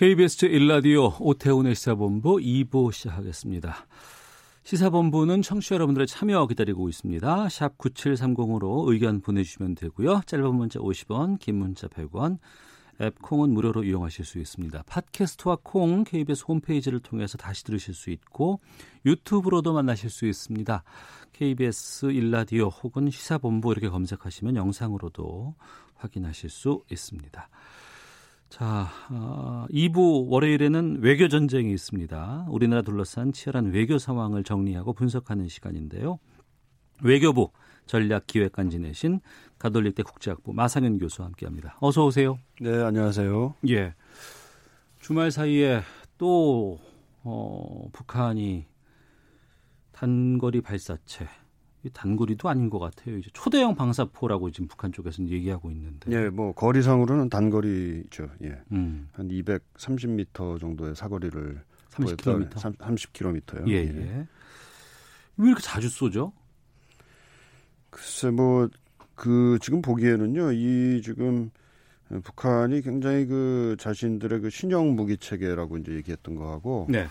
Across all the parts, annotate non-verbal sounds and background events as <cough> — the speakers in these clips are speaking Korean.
KBS 제1라디오 오태훈의 시사본부 2부 시작하겠습니다. 시사본부는 청취자 여러분들의 참여 기다리고 있습니다. 샵 9730으로 의견 보내주시면 되고요. 짧은 문자 50원, 긴 문자 100원, 앱 콩은 무료로 이용하실 수 있습니다. 팟캐스트와 콩 KBS 홈페이지를 통해서 다시 들으실 수 있고 유튜브로도 만나실 수 있습니다. KBS 1라디오 혹은 시사본부 이렇게 검색하시면 영상으로도 확인하실 수 있습니다. 자, 어, 2부 월요일에는 외교 전쟁이 있습니다. 우리나라 둘러싼 치열한 외교 상황을 정리하고 분석하는 시간인데요. 외교부 전략기획관 지내신 가톨릭대 국제학부 마상현 교수와 함께합니다. 어서 오세요. 네, 안녕하세요. 예. 주말 사이에 또 어, 북한이 단거리 발사체 이 단거리도 아닌 것 같아요. 이제 초대형 방사포라고 지금 북한 쪽에서는 얘기하고 있는데. 예, 뭐 거리상으로는 단거리죠. 예. 음. 한 230m 정도의 사거리를 30km. 30km요. 예, 예. 왜 이렇게 자주 쏘죠? 글쎄 뭐 그 지금 보기에는요. 이 지금 북한이 굉장히 그 자신들의 그 신형 무기 체계라고 이제 얘기했던 거하고 네.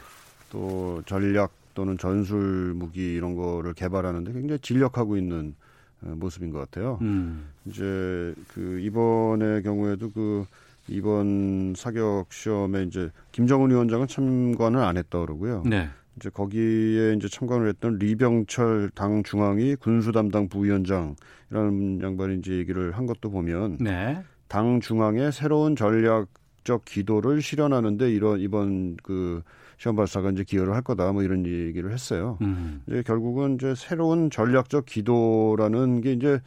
또 전략 또는 전술 무기 이런 거를 개발하는데 굉장히 진력하고 있는 어, 모습인 것 같아요. 음. 이제 그 이번의 경우에도 그 이번 사격 시험에 이제 김정은 위원장은 참관을 안 했다 그러고요. 네. 이제 거기에 이제 참관을 했던 리병철 당 중앙위 군수 담당 부위원장이라는 양반이 이제 얘기를 한 것도 보면 네. 당 중앙의 새로운 전략적 기도를 실현하는데 이런 이번 그 시험 발사가 이제 기여를 할 거다 뭐 이런 얘기를 했어요. 음. 이제 결국은 이제 새로운 전략적 기도라는 게 이제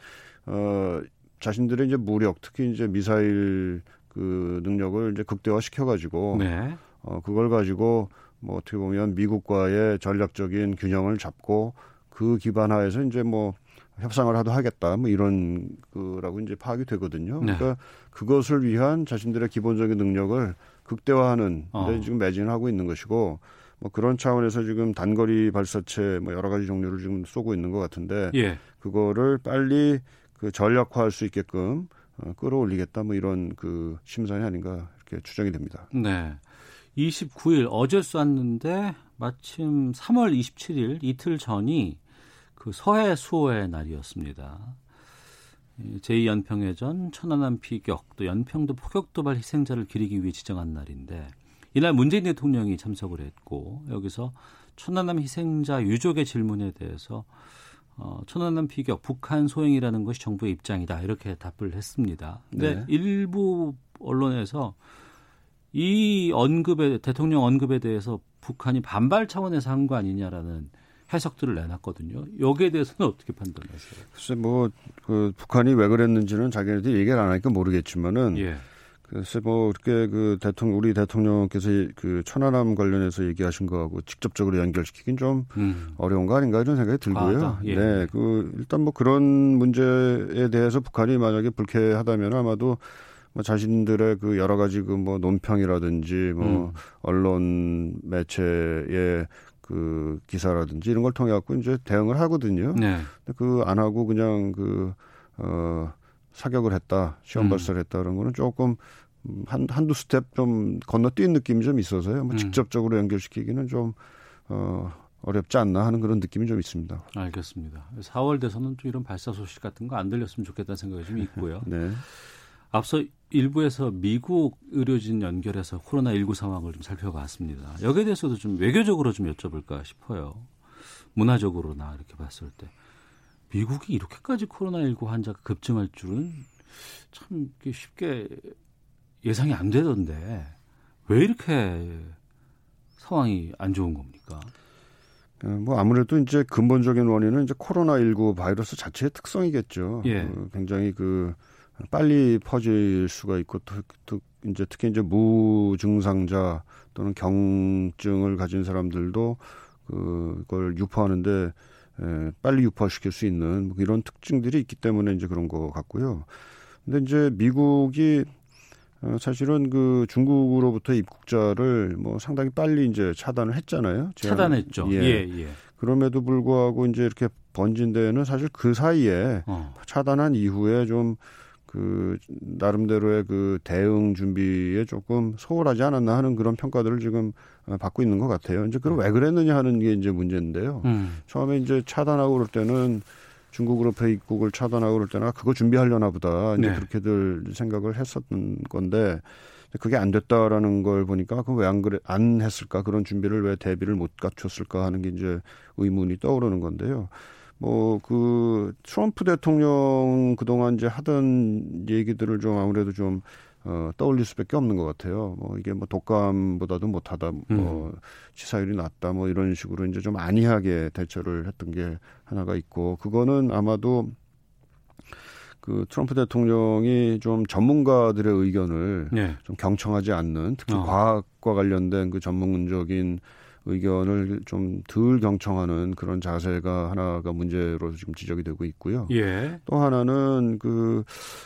어 자신들의 이제 무력 특히 이제 미사일 그 능력을 이제 극대화 시켜 가지고 네. 어 그걸 가지고 뭐 어떻게 보면 미국과의 전략적인 균형을 잡고 그 기반 하에서 이제 뭐 협상을 하도 하겠다 뭐 이런 거라고 이제 파악이 되거든요. 네. 그러니까 그것을 위한 자신들의 기본적인 능력을 극대화하는 어. 데 지금 매진을 하고 있는 것이고 뭐 그런 차원에서 지금 단거리 발사체 뭐 여러 가지 종류를 지금 쏘고 있는 것 같은데 예. 그거를 빨리 그 전략화할 수 있게끔 어, 끌어올리겠다 뭐 이런 그 심산이 아닌가 이렇게 추정이 됩니다. 네. 29일 어제 쐈는데 마침 3월 27일 이틀 전이 그 서해 수호의 날이었습니다. 이 제2연평해전 천안함 피격 또 연평도 포격 도발 희생자를 기리기 위해 지정한 날인데 이날 문재인 대통령이 참석을 했고 여기서 천안함 희생자 유족의 질문에 대해서 어, 천안함 피격 북한 소행이라는 것이 정부의 입장이다 이렇게 답을 했습니다. 근데 네. 일부 언론에서 이 언급에 대통령 언급에 대해서 북한이 반발 차원에서 한 거 아니냐라는 해석들을 내놨거든요. 여기에 대해서는 어떻게 판단하세요? 글쎄 뭐 그 북한이 왜 그랬는지는 자기네들이 얘기를 안 하니까 모르겠지만은 예. 글쎄 뭐 이렇게 그 대통령 우리 대통령께서 그 천안함 관련해서 얘기하신 거하고 직접적으로 연결시키긴 좀 음. 어려운 거 아닌가 이런 생각이 들고요. 아, 예. 네, 그 일단 뭐 그런 문제에 대해서 북한이 만약에 불쾌하다면 아마도 뭐 자신들의 그 여러 가지 그 뭐 논평이라든지 뭐 음. 언론 매체의 그 기사라든지 이런 걸 통해 갖고 이제 대응을 하거든요. 네. 근데 그 안 하고 그냥 그, 어, 사격을 했다, 시험 음. 발사를 했다, 그런 거는 조금 음, 한, 한두 스텝 좀 건너뛴 느낌이 좀 있어서요. 뭐 음. 직접적으로 연결시키기는 좀, 어, 어렵지 않나 하는 그런 느낌이 좀 있습니다. 알겠습니다. 4월 돼서는 또 이런 발사 소식 같은 거 안 들렸으면 좋겠다는 생각이 좀 있고요. <laughs> 네. 앞서 1부에서 미국 의료진 연결해서 코로나19 상황을 좀 살펴봤습니다. 여기에 대해서도 좀 외교적으로 좀 여쭤볼까 싶어요. 문화적으로나 이렇게 봤을 때. 미국이 이렇게까지 코로나19 환자가 급증할 줄은 참 쉽게 예상이 안 되던데 왜 이렇게 상황이 안 좋은 겁니까? 어, 뭐 아무래도 이제 근본적인 원인은 이제 코로나19 바이러스 자체의 특성이겠죠. 예. 어, 굉장히 그 빨리 퍼질 수가 있고 특, 특, 이제 특히 이제 무증상자 또는 경증을 가진 사람들도 그걸 유포하는데 에, 빨리 유포시킬 수 있는 뭐 이런 특징들이 있기 때문에 이제 그런 것 같고요. 근데 이제 미국이 어, 사실은 그 중국으로부터 입국자를 뭐 상당히 빨리 이제 차단을 했잖아요. 제한. 차단했죠. 예. 예, 예. 그럼에도 불구하고 이제 이렇게 번진 데는 사실 그 사이에 어. 차단한 이후에 좀 그 나름대로의 그 대응 준비에 조금 소홀하지 않았나 하는 그런 평가들을 지금 어, 받고 있는 것 같아요. 이제 그럼 왜 그랬느냐 하는 게 이제 문제인데요. 음. 처음에 이제 차단하고 그럴 때는 중국으로부터 입국을 차단하고 그럴 때나 그거 준비하려나 보다 이제 네. 그렇게들 생각을 했었던 건데 그게 안 됐다라는 걸 보니까 그 왜 안 그래 안 했을까 그런 준비를 왜 대비를 못 갖췄을까 하는 게 이제 의문이 떠오르는 건데요. 뭐 그 트럼프 대통령 그동안 이제 하던 얘기들을 좀 아무래도 좀 어, 떠올릴 수밖에 없는 것 같아요. 뭐 이게 뭐 독감보다도 못하다, 뭐 음. 치사율이 낮다, 뭐 이런 식으로 이제 좀 안이하게 대처를 했던 게 하나가 있고 그거는 아마도 그 트럼프 대통령이 좀 전문가들의 의견을 네. 좀 경청하지 않는 특히 어. 과학과 관련된 그 전문적인 의견을 좀 덜 경청하는 그런 자세가 하나가 문제로 지금 지적이 되고 있고요. 예. 또 하나는 그,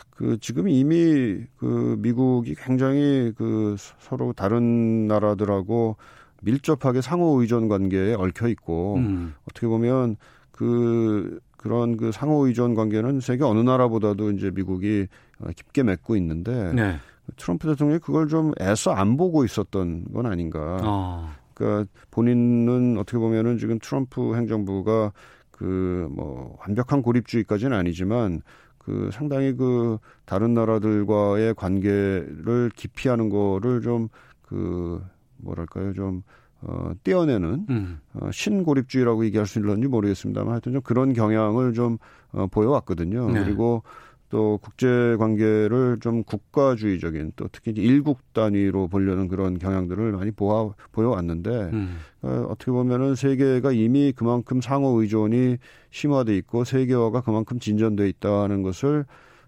그 지금 이미 그 미국이 굉장히 그 서로 다른 나라들하고 밀접하게 상호 의존 관계에 얽혀 있고 음. 어떻게 보면 그 그런 그 상호 의존 관계는 세계 어느 나라보다도 이제 미국이 깊게 맺고 있는데 네. 트럼프 대통령이 그걸 좀 애써 안 보고 있었던 건 아닌가. 어. 그러니까 본인은 어떻게 보면은 지금 트럼프 행정부가 그 뭐 완벽한 고립주의까지는 아니지만 그 상당히 그 다른 나라들과의 관계를 기피하는 거를 좀 그 뭐랄까요 좀 어, 떼어내는 음. 어, 신고립주의라고 얘기할 수 있는지 모르겠습니다만 하여튼 좀 그런 경향을 좀 어, 보여왔거든요. 네. 그리고 또 국제 관계를 좀 국가주의적인 또 특히 이제 일국 단위로 보려는 그런 경향들을 많이 보아, 보여왔는데 음. 어, 어떻게 보면은 세계가 이미 그만큼 상호 의존이 심화돼 있고 세계화가 그만큼 진전돼 있다는 것을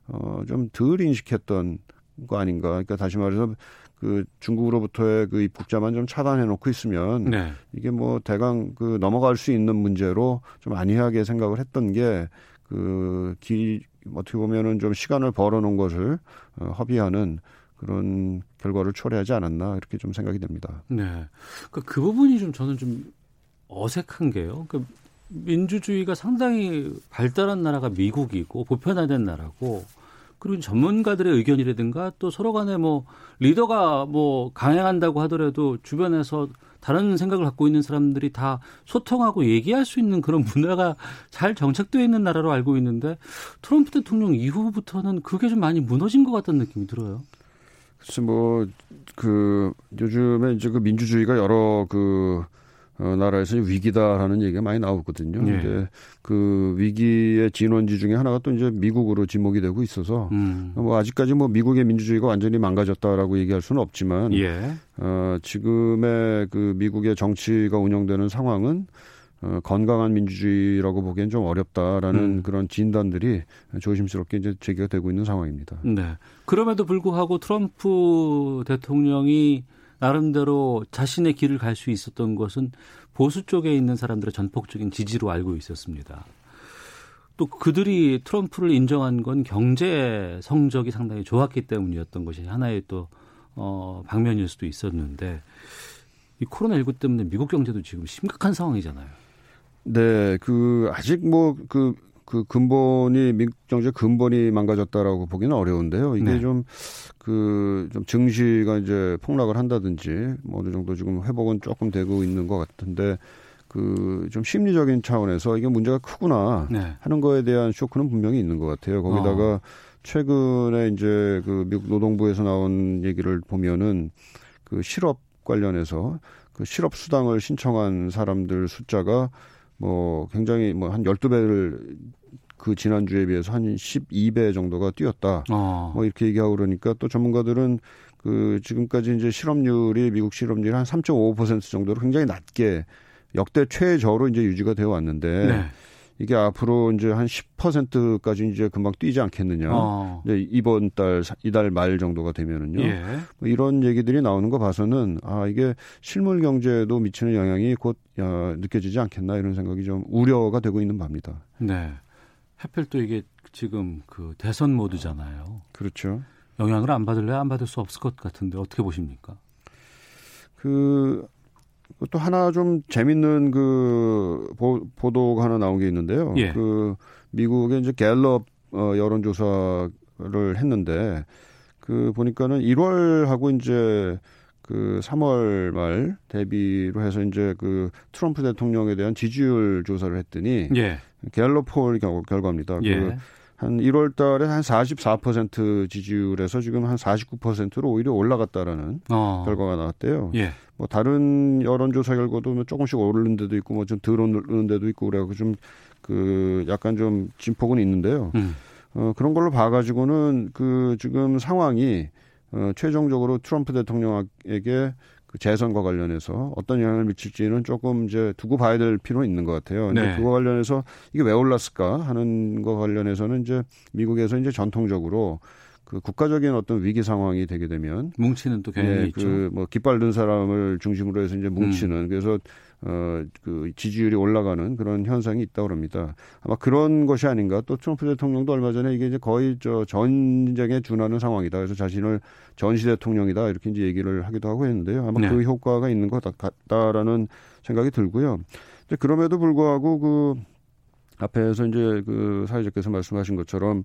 어, 좀 덜 인식했던 거 아닌가. 그러니까 다시 말해서 그 중국으로부터의 그 입국자만 좀 차단해 놓고 있으면 네. 이게 뭐 대강 그 넘어갈 수 있는 문제로 좀 안이하게 생각을 했던 게그 어떻게 보면은 좀 시간을 벌어놓은 것을 어, 허비하는 그런 결과를 초래하지 않았나 이렇게 좀 생각이 됩니다. 네, 그러니까 그 부분이 좀 저는 좀 어색한 게요. 그 민주주의가 상당히 발달한 나라가 미국이고 보편화된 나라고 그리고 전문가들의 의견이라든가 또 서로 간에 뭐 리더가 뭐 강행한다고 하더라도 주변에서 다른 생각을 갖고 있는 사람들이 다 소통하고 얘기할 수 있는 그런 문화가 잘 정착되어 있는 나라로 알고 있는데 트럼프 대통령 이후부터는 그게 좀 많이 무너진 것 같다는 느낌이 들어요. 그래서 뭐그 요즘에 이제 그 민주주의가 여러 그 어, 나라에서 위기다라는 얘기가 많이 나오거든요. 예. 근데 그 위기의 진원지 중에 하나가 또 이제 미국으로 지목이 되고 있어서 음. 뭐 아직까지 뭐 미국의 민주주의가 완전히 망가졌다라고 얘기할 수는 없지만 예. 어, 지금의 그 미국의 정치가 운영되는 상황은 어, 건강한 민주주의라고 보기엔 좀 어렵다라는 음. 그런 진단들이 조심스럽게 이제 제기가 되고 있는 상황입니다. 네. 그럼에도 불구하고 트럼프 대통령이 나름대로 자신의 길을 갈 수 있었던 것은 보수 쪽에 있는 사람들의 전폭적인 지지로 알고 있었습니다. 또 그들이 트럼프를 인정한 건 경제 성적이 상당히 좋았기 때문이었던 것이 하나의 또 어, 방면일 수도 있었는데 이 코로나19 때문에 미국 경제도 지금 심각한 상황이잖아요. 네, 그 아직 뭐 그 그 근본이 미국 경제 근본이 망가졌다라고 보기는 어려운데요. 이게 네. 좀 그, 좀 증시가 이제 폭락을 한다든지, 뭐 어느 정도 지금 회복은 조금 되고 있는 것 같은데, 그, 좀 심리적인 차원에서 이게 문제가 크구나 네. 하는 거에 대한 쇼크는 분명히 있는 것 같아요. 거기다가 어. 최근에 이제 그 미국 노동부에서 나온 얘기를 보면은 그 실업 관련해서 그 실업 수당을 신청한 사람들 숫자가 뭐 굉장히 뭐한 12배를 그 지난주에 비해서 한 12배 정도가 뛰었다. 어. 뭐 이렇게 얘기하고 그러니까 또 전문가들은 그 지금까지 이제 실업률이 미국 실업률이 한 3.5% 정도로 굉장히 낮게 역대 최저로 이제 유지가 되어 왔는데 네. 이게 앞으로 이제 한 10%까지 이제 금방 뛰지 않겠느냐. 어. 이제 이번 달, 이달 말 정도가 되면은요. 예. 뭐 이런 얘기들이 나오는 거 봐서는 아, 이게 실물 경제에도 미치는 영향이 곧 야, 느껴지지 않겠나 이런 생각이 좀 우려가 되고 있는 바입니다. 네. 하필 또 이게 지금 그 대선 모드잖아요. 그렇죠. 영향을 안 받을래 안 받을 수 없을 것 같은데 어떻게 보십니까? 그 또 하나 좀 재밌는 그 보, 보도가 하나 나온 게 있는데요. 예. 그 미국의 이제 갤럽 어, 여론조사를 했는데 그 보니까는 1월하고 이제 그 3월 말 대비로 해서 이제 그 트럼프 대통령에 대한 지지율 조사를 했더니 예. 갤럽 폴 결과입니다. 예. 그 한 1월 달에 한 44% 지지율에서 지금 한 49%로 오히려 올라갔다라는 어. 결과가 나왔대요. 예. 뭐 다른 여론조사 결과도 뭐 조금씩 오르는 데도 있고 뭐 좀 덜 오르는 데도 있고 그래갖고 좀 그 약간 좀 진폭은 있는데요. 음. 어, 그런 걸로 봐가지고는 그 지금 상황이 어, 최종적으로 트럼프 대통령에게 그 재선과 관련해서 어떤 영향을 미칠지는 조금 이제 두고 봐야 될 필요는 있는 것 같아요. 근데 네. 그거 관련해서 이게 왜 올랐을까 하는 거 관련해서는 이제 미국에서 이제 전통적으로 그 국가적인 어떤 위기 상황이 되게 되면 뭉치는 또 경향이 네, 있죠. 그뭐 깃발 든 사람을 중심으로 해서 이제 뭉치는 음. 그래서 어, 그 지지율이 올라가는 그런 현상이 있다고 합니다. 아마 그런 것이 아닌가. 또 트럼프 대통령도 얼마 전에 이게 이제 거의 저 전쟁에 준하는 상황이다. 그래서 자신을 전시 대통령이다. 이렇게 이제 얘기를 하기도 하고 했는데요. 아마 네. 그 효과가 있는 것 같다라는 생각이 들고요. 근데 그럼에도 불구하고 그 앞에서 이제 그 사회자께서 말씀하신 것처럼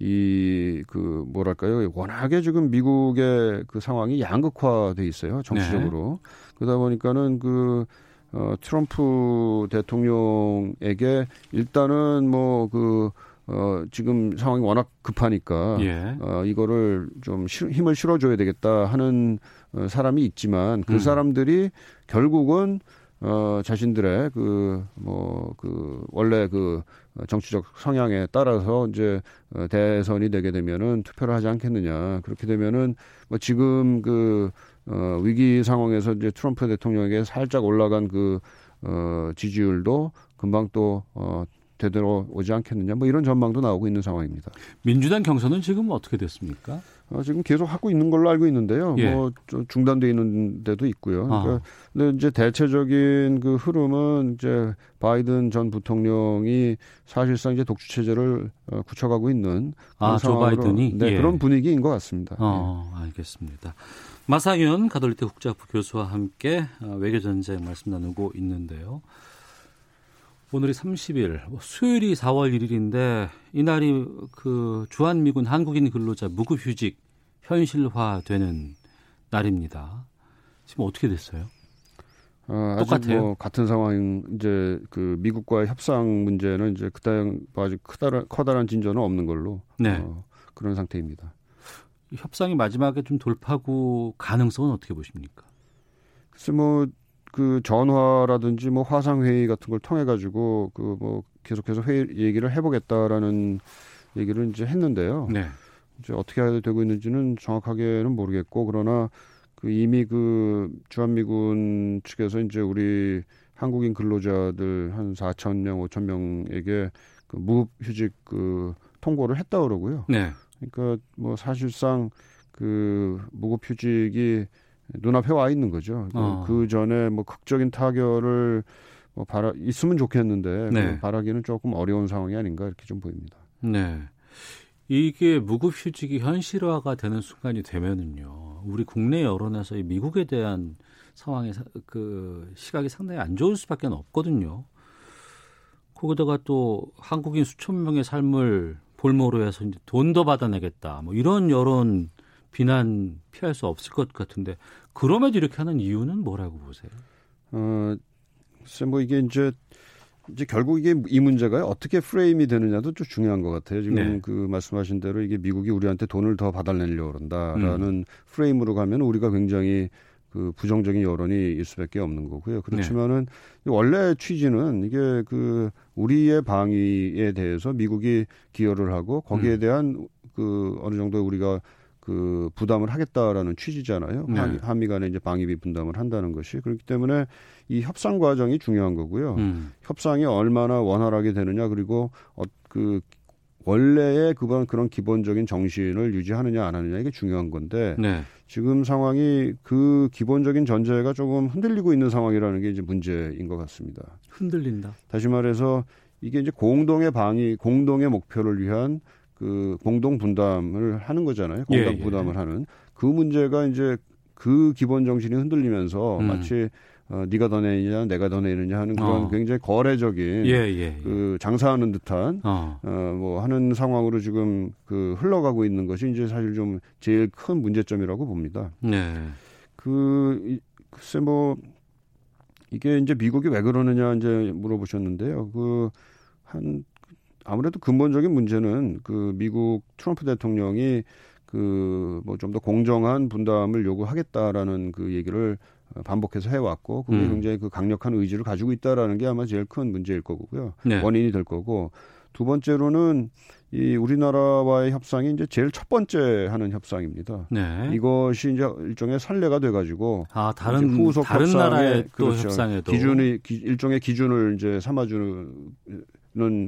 이 그 뭐랄까요 워낙에 지금 미국의 그 상황이 양극화돼 있어요 정치적으로 네. 그러다 보니까는 그 어, 트럼프 대통령에게 일단은 뭐 그, 어, 지금 상황이 워낙 급하니까, 예. 어, 이거를 좀 실, 힘을 실어줘야 되겠다 하는 어, 사람이 있지만 그 음. 사람들이 결국은 어, 자신들의 그, 뭐, 그, 원래 그 정치적 성향에 따라서 이제 어, 대선이 되게 되면은 투표를 하지 않겠느냐. 그렇게 되면은 뭐 지금 그 어, 위기 상황에서 이제 트럼프 대통령에게 살짝 올라간 그 어, 지지율도 금방 또 어, 되돌아오지 않겠느냐 뭐 이런 전망도 나오고 있는 상황입니다. 민주당 경선은 지금 어떻게 됐습니까? 어, 지금 계속 하고 있는 걸로 알고 있는데요. 예. 뭐 중단돼 있는 데도 있고요. 아. 그러니까 근데 이제 대체적인 그 흐름은 이제 바이든 전 부통령이 사실상 이제 독주 체제를 어, 굳혀가고 있는 그런 아, 상황으로 바이든이 네, 예. 그런 분위기인 것 같습니다. 어, 예. 알겠습니다. 마사윤 가톨릭대 국제학부 교수와 함께 어, 외교 전쟁 말씀 나누고 있는데요. 오늘이 30일, 수요일이 4월 1일인데 이날이 그 주한미군 한국인 근로자 무급휴직 현실화되는 날입니다. 지금 어떻게 됐어요? 어, 똑같아요. 뭐 같은 상황 이제 그 미국과의 협상 문제는 이제 그다지 크다란 커다란 진전은 없는 걸로 네. 어, 그런 상태입니다. 협상이 마지막에 좀 돌파구 가능성은 어떻게 보십니까? 글쎄 뭐 그 전화라든지 뭐 화상 회의 같은 걸 통해 가지고 그 뭐 계속해서 회의 얘기를 해보겠다라는 얘기를 이제 했는데요. 네. 이제 어떻게 해야 되고 있는지는 정확하게는 모르겠고 그러나 그 이미 그 주한미군 측에서 이제 우리 한국인 근로자들 한 4천 명, 5천 명에게 그 무휴직 그 통보를 했다 그러고요. 네. 그러니까 뭐 사실상 그 무급휴직이 눈앞에 와 있는 거죠. 그 어. 그 전에 뭐 극적인 타결을 뭐 바라 있으면 좋겠는데 네. 뭐 바라기는 조금 어려운 상황이 아닌가 이렇게 좀 보입니다. 네. 이게 무급휴직이 현실화가 되는 순간이 되면은요, 우리 국내 여론에서 이 미국에 대한 상황의 그 시각이 상당히 안 좋을 수밖에 없거든요. 거기다가 또 한국인 수천 명의 삶을 볼모로 해서 이제 돈더 받아내겠다. 뭐 이런 여론 비난 피할 수 없을 것 같은데 그럼에도 이렇게 하는 이유는 뭐라고 보세요? 어, 글쎄 뭐 이게 이제 이제 결국 이게 이 문제가 어떻게 프레임이 되느냐도 좀 중요한 것 같아요. 지금 네. 그 말씀하신 대로 이게 미국이 우리한테 돈을 더 받아내려고 그런다라는 음. 프레임으로 가면 우리가 굉장히 그 부정적인 여론이 일 수밖에 없는 거고요. 그렇지만은 네. 원래 취지는 이게 그 우리의 방위에 대해서 미국이 기여를 하고 거기에 음. 대한 그 어느 정도 우리가 그 부담을 하겠다라는 취지잖아요. 네. 한미, 한미 간에 이제 방위비 분담을 한다는 것이 그렇기 때문에 이 협상 과정이 중요한 거고요. 음. 협상이 얼마나 원활하게 되느냐 그리고 어, 그 원래의 그런 그런 기본적인 정신을 유지하느냐 안 하느냐 이게 중요한 건데 네. 지금 상황이 그 기본적인 전제가 조금 흔들리고 있는 상황이라는 게 이제 문제인 것 같습니다. 흔들린다. 다시 말해서 이게 이제 공동의 방위, 공동의 목표를 위한 그 공동 분담을 하는 거잖아요. 공동 예, 예. 분담을 하는 그 문제가 이제 그 기본 정신이 흔들리면서 음. 마치 어, 네가 더 내느냐, 내가 더 내느냐 하는 그런 어. 굉장히 거래적인 예, 예. 그 장사하는 듯한 어. 어, 뭐 하는 상황으로 지금 그 흘러가고 있는 것이 이제 사실 좀 제일 큰 문제점이라고 봅니다. 네. 그 이- 글쎄 뭐 이게 이제 미국이 왜 그러느냐 이제 물어보셨는데요. 그 한 아무래도 근본적인 문제는 그 미국 트럼프 대통령이 그 뭐 좀 더 공정한 분담을 요구하겠다라는 그 얘기를 반복해서 해왔고 그게 음. 굉장히 그 강력한 의지를 가지고 있다라는 게 아마 제일 큰 문제일 거고요. 네. 원인이 될 거고 두 번째로는 이 우리나라와의 협상이 이제 제일 첫 번째 하는 협상입니다. 네. 이것이 이제 일종의 선례가 돼가지고 아, 다른 후속 다른 나라의 또 그렇죠. 협상에도 기준이 기- 일종의 기준을 이제 삼아주는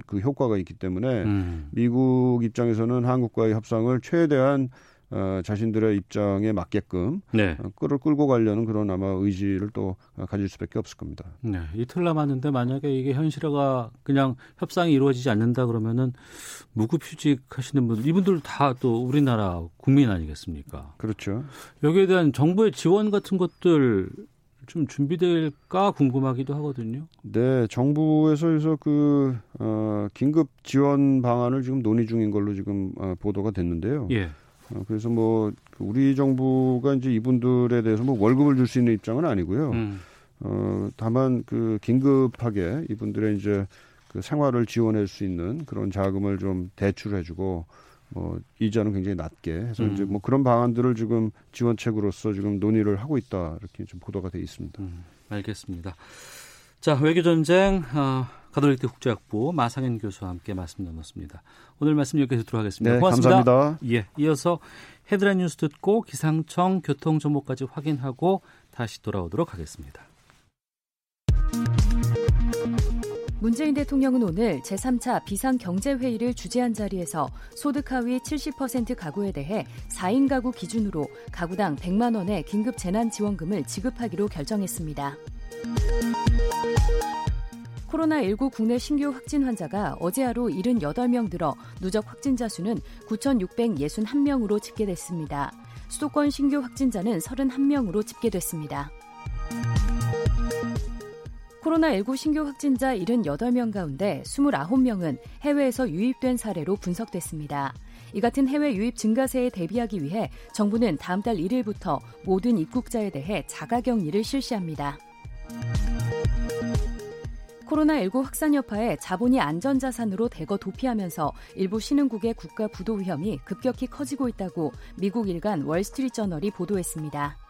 그 효과가 있기 때문에 음. 미국 입장에서는 한국과의 협상을 최대한 어, 자신들의 입장에 맞게끔 네. 어, 끌을 끌고 가려는 그런 아마 의지를 또 어, 가질 수밖에 없을 겁니다. 네. 이틀 남았는데 만약에 이게 현실화가 그냥 협상이 이루어지지 않는다 그러면은 무급휴직 하시는 분들 이분들 다 또 우리나라 국민 아니겠습니까? 그렇죠. 여기에 대한 정부의 지원 같은 것들 좀 준비될까 궁금하기도 하거든요. 네, 정부에서 그래서 그 어, 긴급 지원 방안을 지금 논의 중인 걸로 지금 어, 보도가 됐는데요. 예. 어, 그래서 뭐그 우리 정부가 이제 이분들에 대해서 뭐 월급을 줄 수 있는 입장은 아니고요. 음. 어, 다만 그 긴급하게 이분들의 이제 그 생활을 지원할 수 있는 그런 자금을 좀 대출해주고 뭐 이자는 굉장히 낮게 해서 음. 이제 뭐 그런 방안들을 지금 지원책으로서 지금 논의를 하고 있다 이렇게 좀 보도가 돼 있습니다. 음, 알겠습니다. 자, 외교 전쟁 어, 가톨릭대 국제학부 마상현 교수와 함께 말씀 나눴습니다. 오늘 말씀 여기까지 듣도록 하겠습니다. 네, 고맙습니다. 감사합니다. 예, 이어서 헤드라인 뉴스 듣고 기상청 교통 정보까지 확인하고 다시 돌아오도록 하겠습니다. 문재인 대통령은 오늘 제3차 비상경제회의를 주재한 자리에서 소득 하위 70% 가구에 대해 4인 가구 기준으로 가구당 100만 원의 긴급 재난 지원금을 지급하기로 결정했습니다. 코로나19 국내 신규 확진 환자가 어제 하루 78명 늘어 누적 확진자 수는 9,661명으로 집계됐습니다. 수도권 신규 확진자는 31명으로 집계됐습니다. 코로나19 신규 확진자 78명 가운데 29명은 해외에서 유입된 사례로 분석됐습니다. 이 같은 해외 유입 증가세에 대비하기 위해 정부는 다음 달 1일부터 모든 입국자에 대해 자가격리를 실시합니다. 코로나19 확산 여파에 자본이 안전자산으로 대거 도피하면서 일부 신흥국의 국가 부도 위험이 급격히 커지고 있다고 미국 일간 월스트리트저널이 보도했습니다.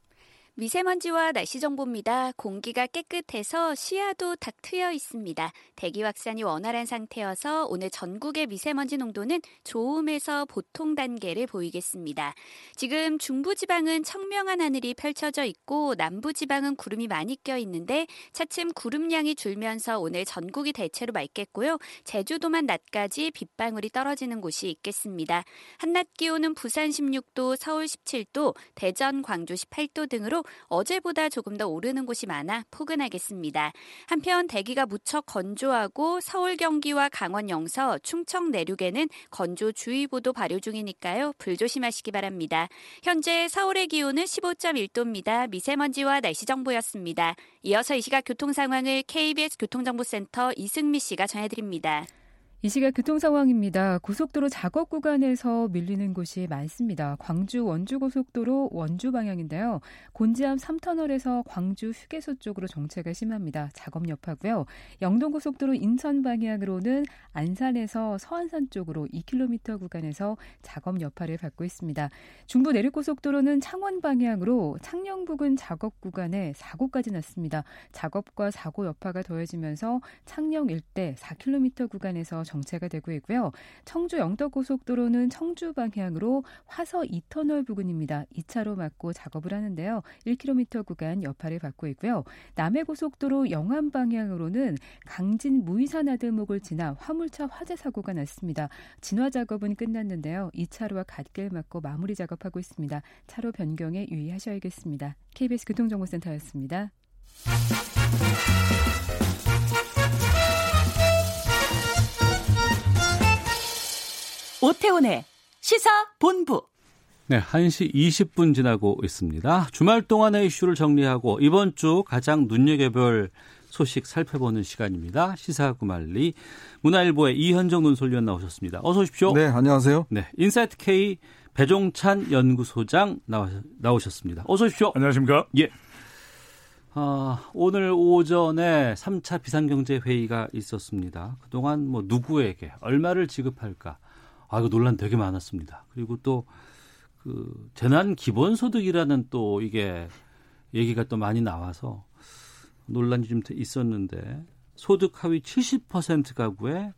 미세먼지와 날씨 정보입니다. 공기가 깨끗해서 시야도 탁 트여 있습니다. 대기 확산이 원활한 상태여서 오늘 전국의 미세먼지 농도는 좋음에서 보통 단계를 보이겠습니다. 지금 중부지방은 청명한 하늘이 펼쳐져 있고 남부지방은 구름이 많이 껴 있는데 차츰 구름량이 줄면서 오늘 전국이 대체로 맑겠고요. 제주도만 낮까지 빗방울이 떨어지는 곳이 있겠습니다. 한낮 기온은 부산 16도, 서울 17도, 대전, 광주 18도 등으로 어제보다 조금 더 오르는 곳이 많아 포근하겠습니다. 한편 대기가 무척 건조하고 서울 경기와 강원 영서, 충청 내륙에는 건조주의보도 발효 중이니까요. 불조심하시기 바랍니다. 현재 서울의 기온은 15.1도입니다. 미세먼지와 날씨 정보였습니다. 이어서 이 시각 교통 상황을 KBS 교통정보센터 이승미 씨가 전해드립니다. 이 시각 교통 상황입니다. 고속도로 작업 구간에서 밀리는 곳이 많습니다. 광주 원주 고속도로 원주 방향인데요. 곤지암 3터널에서 광주 휴게소 쪽으로 정체가 심합니다. 작업 여파고요. 영동 고속도로 인천 방향으로는 안산에서 서안산 쪽으로 2km 구간에서 작업 여파를 받고 있습니다. 중부 내륙 고속도로는 창원 방향으로 창녕 부근 작업 구간에 사고까지 났습니다. 작업과 사고 여파가 더해지면서 창녕 일대 4km 구간에서 정체가 되고 있고요. 청주 영덕고속도로는 청주 방향으로 화서 2터널 부근입니다. 2차로 막고 작업을 하는데요. 1km 구간 여파를 받고 있고요. 남해고속도로 영암 방향으로는 강진 무이산 아들목을 지나 화물차 화재 사고가 났습니다. 진화 작업은 끝났는데요. 2차로와 갓길 막고 마무리 작업하고 있습니다. 차로 변경에 유의하셔야겠습니다. KBS 교통정보센터였습니다. 오태훈의 시사 본부. 네, 1시 20분 지나고 있습니다. 주말 동안의 이슈를 정리하고 이번 주 가장 눈여겨볼 소식 살펴보는 시간입니다. 시사구말리 문화일보의 이현종 논설위원 나오셨습니다. 어서 오십시오. 네, 안녕하세요. 네, 인사이트 K 배종찬 연구소장 나오셨습니다. 어서 오십시오. 안녕하십니까? 예. 아, 오늘 오전에 3차 비상경제회의가 있었습니다. 그동안 뭐 누구에게 얼마를 지급할까 아, 이거 논란 되게 많았습니다. 그리고 또, 그, 재난 기본소득이라는 또 이게 얘기가 또 많이 나와서 논란이 좀 있었는데, 소득 하위 70% 가구에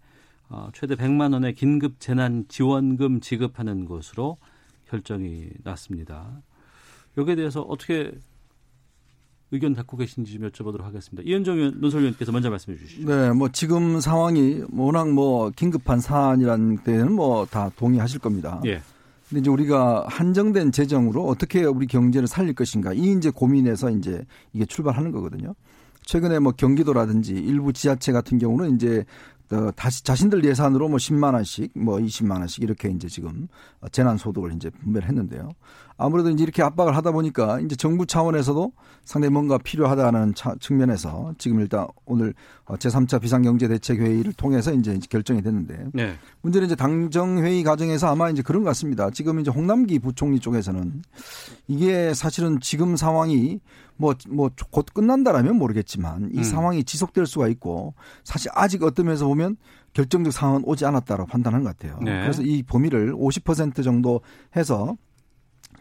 어, 최대 100만 원의 긴급 재난 지원금 지급하는 것으로 결정이 났습니다. 여기에 대해서 어떻게 의견 갖고 계신지 좀 여쭤보도록 하겠습니다. 이현정 논설위원께서 먼저 말씀해 주시죠. 네, 뭐 지금 상황이 워낙 뭐 긴급한 사안이라는 데는 뭐 다 동의하실 겁니다. 예. 근데 이제 우리가 한정된 재정으로 어떻게 우리 경제를 살릴 것인가 이 이제 고민에서 이제 이게 출발하는 거거든요. 최근에 뭐 경기도라든지 일부 지자체 같은 경우는 이제 어, 다시 자신들 예산으로 뭐 10만 원씩 뭐 20만 원씩 이렇게 이제 지금 재난 소득을 이제 분배를 했는데요. 아무래도 이제 이렇게 압박을 하다 보니까 이제 정부 차원에서도 상당히 뭔가 필요하다는 차, 측면에서 지금 일단 오늘 제3차 비상경제대책회의를 통해서 이제 결정이 됐는데 네. 문제는 이제 당정회의 과정에서 아마 이제 그런 것 같습니다. 지금 이제 홍남기 부총리 쪽에서는 이게 사실은 지금 상황이 뭐, 뭐, 곧 끝난다라면 모르겠지만 이 음. 상황이 지속될 수가 있고 사실 아직 어떤 면에서 보면 결정적 상황은 오지 않았다고 판단한 것 같아요. 네. 그래서 이 범위를 50% 정도 해서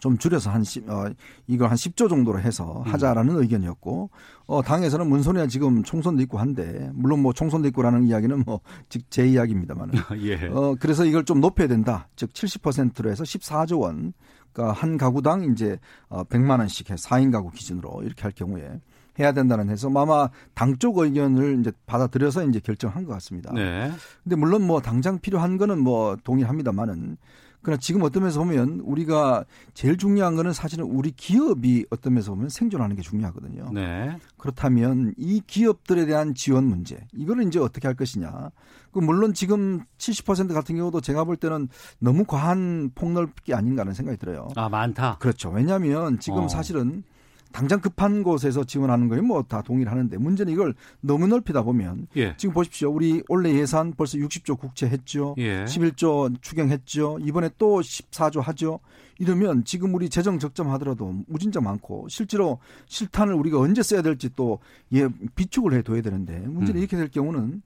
좀 줄여서 한 10, 어, 이걸 한 10조 정도로 해서 음. 하자라는 음. 의견이었고, 어, 당에서는 문선이야 지금 총선도 있고 한데, 물론 뭐 총선도 있고라는 이야기는 뭐, 즉 제 이야기입니다만. <laughs> 예. 어, 그래서 이걸 좀 높여야 된다. 즉 70%로 해서 14조 원. 그러니까 한 가구당 이제 어 100만 원씩 해 4인 가구 기준으로 이렇게 할 경우에 해야 된다는 해서 아마 당 쪽 의견을 이제 받아들여서 이제 결정한 것 같습니다. 네. 근데 물론 뭐 당장 필요한 거는 뭐 동의합니다만은 그러나 지금 어떤 면에서 보면 우리가 제일 중요한 거는 사실은 우리 기업이 어떤 면에서 보면 생존하는 게 중요하거든요. 네. 그렇다면 이 기업들에 대한 지원 문제 이거를 이제 어떻게 할 것이냐. 그 물론 지금 70% 같은 경우도 제가 볼 때는 너무 과한 폭넓기 아닌가 하는 생각이 들어요. 아 많다. 그렇죠. 왜냐하면 지금 어. 사실은 당장 급한 곳에서 지원하는 거에 뭐 다 동의를 하는데 문제는 이걸 너무 넓히다 보면 예. 지금 보십시오. 우리 올해 예산 벌써 60조 국채했죠. 예. 11조 추경했죠. 이번에 또 14조 하죠. 이러면 지금 우리 재정 적점 하더라도 무진자 많고 실제로 실탄을 우리가 언제 써야 될지 또 예, 비축을 해 둬야 되는데 문제는 음. 이렇게 될 경우는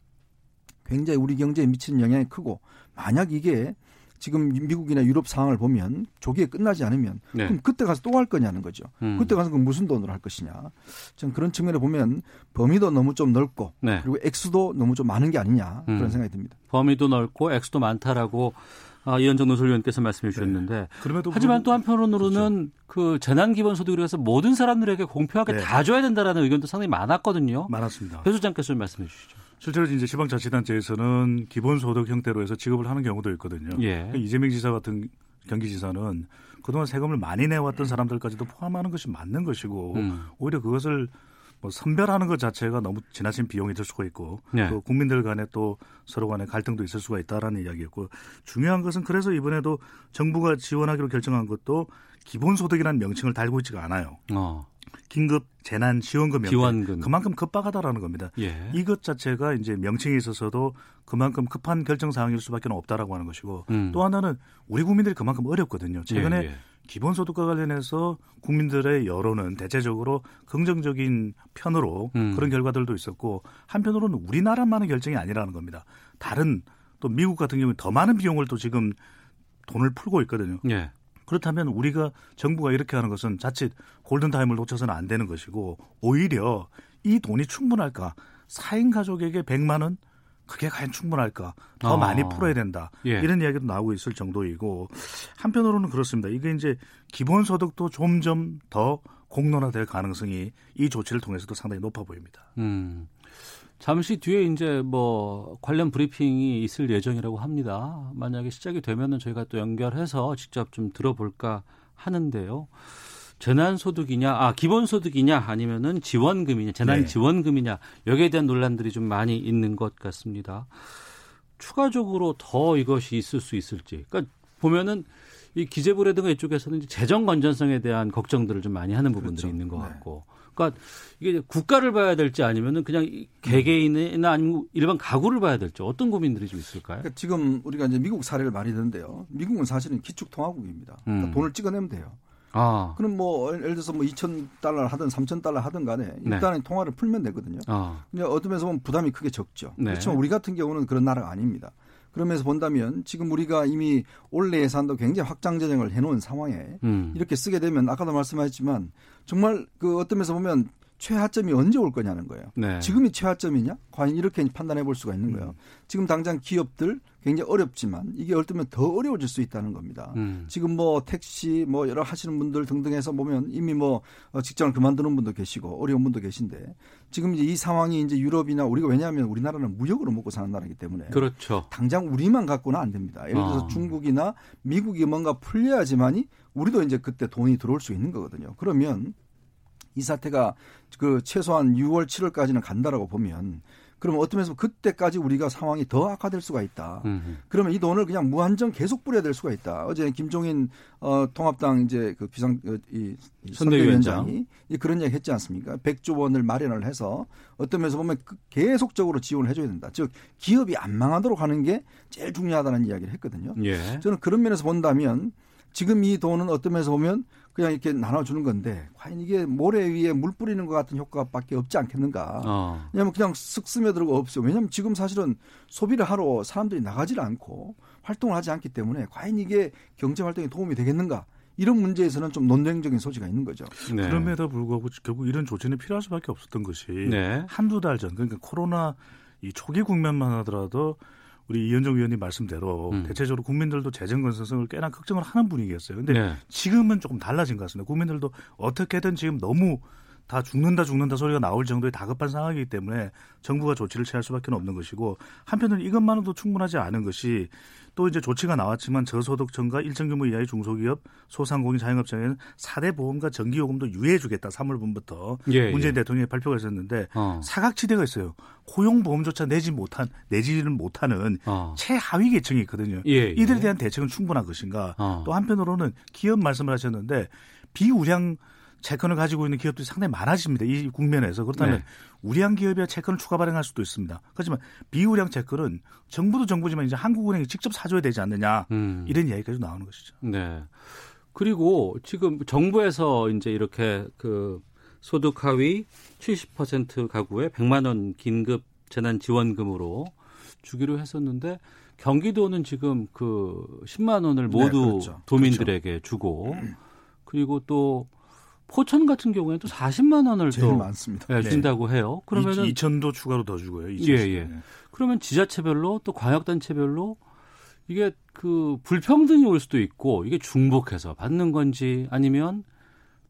굉장히 우리 경제에 미치는 영향이 크고 만약 이게 지금 미국이나 유럽 상황을 보면 조기에 끝나지 않으면 네. 그럼 그때 가서 또 할 거냐는 거죠. 음. 그때 가서 그 무슨 돈으로 할 것이냐. 전 그런 측면에 보면 범위도 너무 좀 넓고 네. 그리고 액수도 너무 좀 많은 게 아니냐 그런 음. 생각이 듭니다. 범위도 넓고 액수도 많다라고 아, 이현정 노설위원께서 말씀해 주셨는데 네. 그럼에도 하지만 또 한편으로는 그렇죠. 그 재난 기본 소득을 위해서 모든 사람들에게 공평하게 네. 다 줘야 된다라는 의견도 상당히 많았거든요. 많았습니다. 배 소장께서 좀 말씀해 주시죠. 실제로 이제 지방자치단체에서는 기본소득 형태로 해서 지급을 하는 경우도 있거든요. 예. 그러니까 이재명 지사 같은 경기지사는 그동안 세금을 많이 내왔던 사람들까지도 포함하는 것이 맞는 것이고 음. 오히려 그것을 뭐 선별하는 것 자체가 너무 지나친 비용이 들 수가 있고 네. 또 국민들 간에 또 서로 간에 갈등도 있을 수가 있다라는 이야기였고 중요한 것은 그래서 이번에도 정부가 지원하기로 결정한 것도 기본소득이라는 명칭을 달고 있지가 않아요. 어. 긴급 재난 지원금 지원금 그만큼 급박하다라는 겁니다. 예. 이것 자체가 이제 명칭에 있어서도 그만큼 급한 결정 사항일 수밖에 없다라고 하는 것이고 음. 또 하나는 우리 국민들이 그만큼 어렵거든요. 최근에 예, 예. 기본소득과 관련해서 국민들의 여론은 대체적으로 긍정적인 편으로 음. 그런 결과들도 있었고 한편으로는 우리나라만의 결정이 아니라는 겁니다. 다른 또 미국 같은 경우에 더 많은 비용을 또 지금 돈을 풀고 있거든요. 예. 그렇다면 우리가 정부가 이렇게 하는 것은 자칫 골든타임을 놓쳐서는 안 되는 것이고 오히려 이 돈이 충분할까? 4인 가족에게 100만 원 그게 과연 충분할까? 더 어. 많이 풀어야 된다. 예. 이런 이야기도 나오고 있을 정도이고 한편으로는 그렇습니다. 이게 이제 기본소득도 점점 더 공론화될 가능성이 이 조치를 통해서도 상당히 높아 보입니다. 음. 잠시 뒤에 이제 뭐 관련 브리핑이 있을 예정이라고 합니다. 만약에 시작이 되면은 저희가 또 연결해서 직접 좀 들어볼까 하는데요. 재난소득이냐, 아, 기본소득이냐, 아니면은 지원금이냐, 재난지원금이냐, 여기에 대한 논란들이 좀 많이 있는 것 같습니다. 추가적으로 더 이것이 있을 수 있을지. 그러니까 보면은 이 기재부라든가 이쪽에서는 재정 건전성에 대한 걱정들을 좀 많이 하는 부분들이 그렇죠. 있는 것 네. 같고. 네. 그러니까 이게 국가를 봐야 될지 아니면은 그냥 개개인이나 아니면 일반 가구를 봐야 될지 어떤 고민들이 좀 있을까요? 그러니까 지금 우리가 이제 미국 사례를 많이 듣는데요. 미국은 사실은 기축통화국입니다. 그러니까 음. 돈을 찍어내면 돼요. 아. 그럼 뭐 예를 들어서 뭐 2천 달러 하든 3천 달러 하든 간에 네. 일단은 네. 통화를 풀면 되거든요. 아. 근데 어떤 면에서 보면 부담이 크게 적죠. 네. 그렇지만 우리 같은 경우는 그런 나라가 아닙니다. 그러면서 본다면 지금 우리가 이미 올해 예산도 굉장히 확장 재정을 해놓은 상황에 음. 이렇게 쓰게 되면 아까도 말씀하셨지만 정말 그 어떤 면에서 보면 최하점이 언제 올 거냐는 거예요. 네. 지금이 최하점이냐? 과연 이렇게 판단해 볼 수가 있는 거예요. 음. 지금 당장 기업들 굉장히 어렵지만 이게 어쩌면 더 어려워질 수 있다는 겁니다. 음. 지금 뭐 택시 뭐 여러 하시는 분들 등등해서 보면 이미 뭐 어, 직장을 그만두는 분도 계시고 어려운 분도 계신데 지금 이제 이 상황이 이제 유럽이나 우리가 왜냐하면 우리나라는 무역으로 먹고 사는 나라이기 때문에 그렇죠. 당장 우리만 갖고는 안 됩니다. 예를 들어서 아. 중국이나 미국이 뭔가 풀려야지만이 우리도 이제 그때 돈이 들어올 수 있는 거거든요. 그러면 이 사태가 그 최소한 6월 7월까지는 간다라고 보면 그러면 어떤 면에서 그때까지 우리가 상황이 더 악화될 수가 있다. 음흠. 그러면 이 돈을 그냥 무한정 계속 뿌려야 될 수가 있다. 어제 김종인 어, 통합당 이제 그 비상 어, 이 선대위원장이 이 그런 얘기 했지 않습니까? 100조 원을 마련을 해서 어떤 면에서 보면 그 계속적으로 지원을 해줘야 된다. 즉 기업이 안 망하도록 하는 게 제일 중요하다는 이야기를 했거든요. 예. 저는 그런 면에서 본다면 지금 이 돈은 어떤 면에서 보면 그냥 이렇게 나눠주는 건데 과연 이게 모래 위에 물 뿌리는 것 같은 효과밖에 없지 않겠는가? 어. 왜냐하면 그냥 쓱 스며들고 없어요. 왜냐하면 지금 사실은 소비를 하러 사람들이 나가질 않고 활동을 하지 않기 때문에 과연 이게 경제 활동에 도움이 되겠는가? 이런 문제에서는 좀 논쟁적인 소지가 있는 거죠. 네. 그럼에도 불구하고 결국 이런 조치는 필요할 수밖에 없었던 것이 네. 한두 달 전 그러니까 코로나 이 초기 국면만 하더라도 우리 이현정 위원님 말씀대로 음. 대체적으로 국민들도 재정 건설성을 꽤나 걱정을 하는 분위기였어요. 근데 네. 지금은 조금 달라진 것 같습니다. 국민들도 어떻게든 지금 너무 다 죽는다 죽는다 소리가 나올 정도의 다급한 상황이기 때문에 정부가 조치를 취할 수밖에 없는 것이고 한편으로는 이것만으로도 충분하지 않은 것이 또 이제 조치가 나왔지만 저소득층과 일정 규모 이하의 중소기업, 소상공인 자영업자에는 4대 보험과 전기요금도 유예해 주겠다. 3월 분부터 예, 문재인 예. 대통령이 발표가 있었는데 어. 사각지대가 있어요. 고용보험조차 내지 못한 내지는 못하는 어. 최하위 계층이 있거든요. 예, 예. 이들에 대한 대책은 충분한 것인가? 어. 또 한편으로는 기업 말씀을 하셨는데 비우량 채권을 가지고 있는 기업들이 상당히 많아집니다. 이 국면에서 그렇다면 네. 우량 기업이야 채권을 추가 발행할 수도 있습니다. 하지만 비우량 채권은 정부도 정부지만 이제 한국은행이 직접 사줘야 되지 않느냐 음. 이런 이야기까지 나오는 것이죠. 네. 그리고 지금 정부에서 이제 이렇게 그 소득 하위 70% 가구에 100만 원 긴급 재난 지원금으로 주기로 했었는데 경기도는 지금 그 10만 원을 네, 모두 네, 그렇죠. 도민들에게 그렇죠. 주고 그리고 또 포천 같은 경우에는 또 40만 원을 제일 또 많습니다. 예, 준다고 네. 해요. 그러면은 2천도 추가로 더 주고요. 2천. 예, 예. 네. 그러면 지자체별로 또 광역단체별로 이게 그 불평등이 올 수도 있고 이게 중복해서 받는 건지 아니면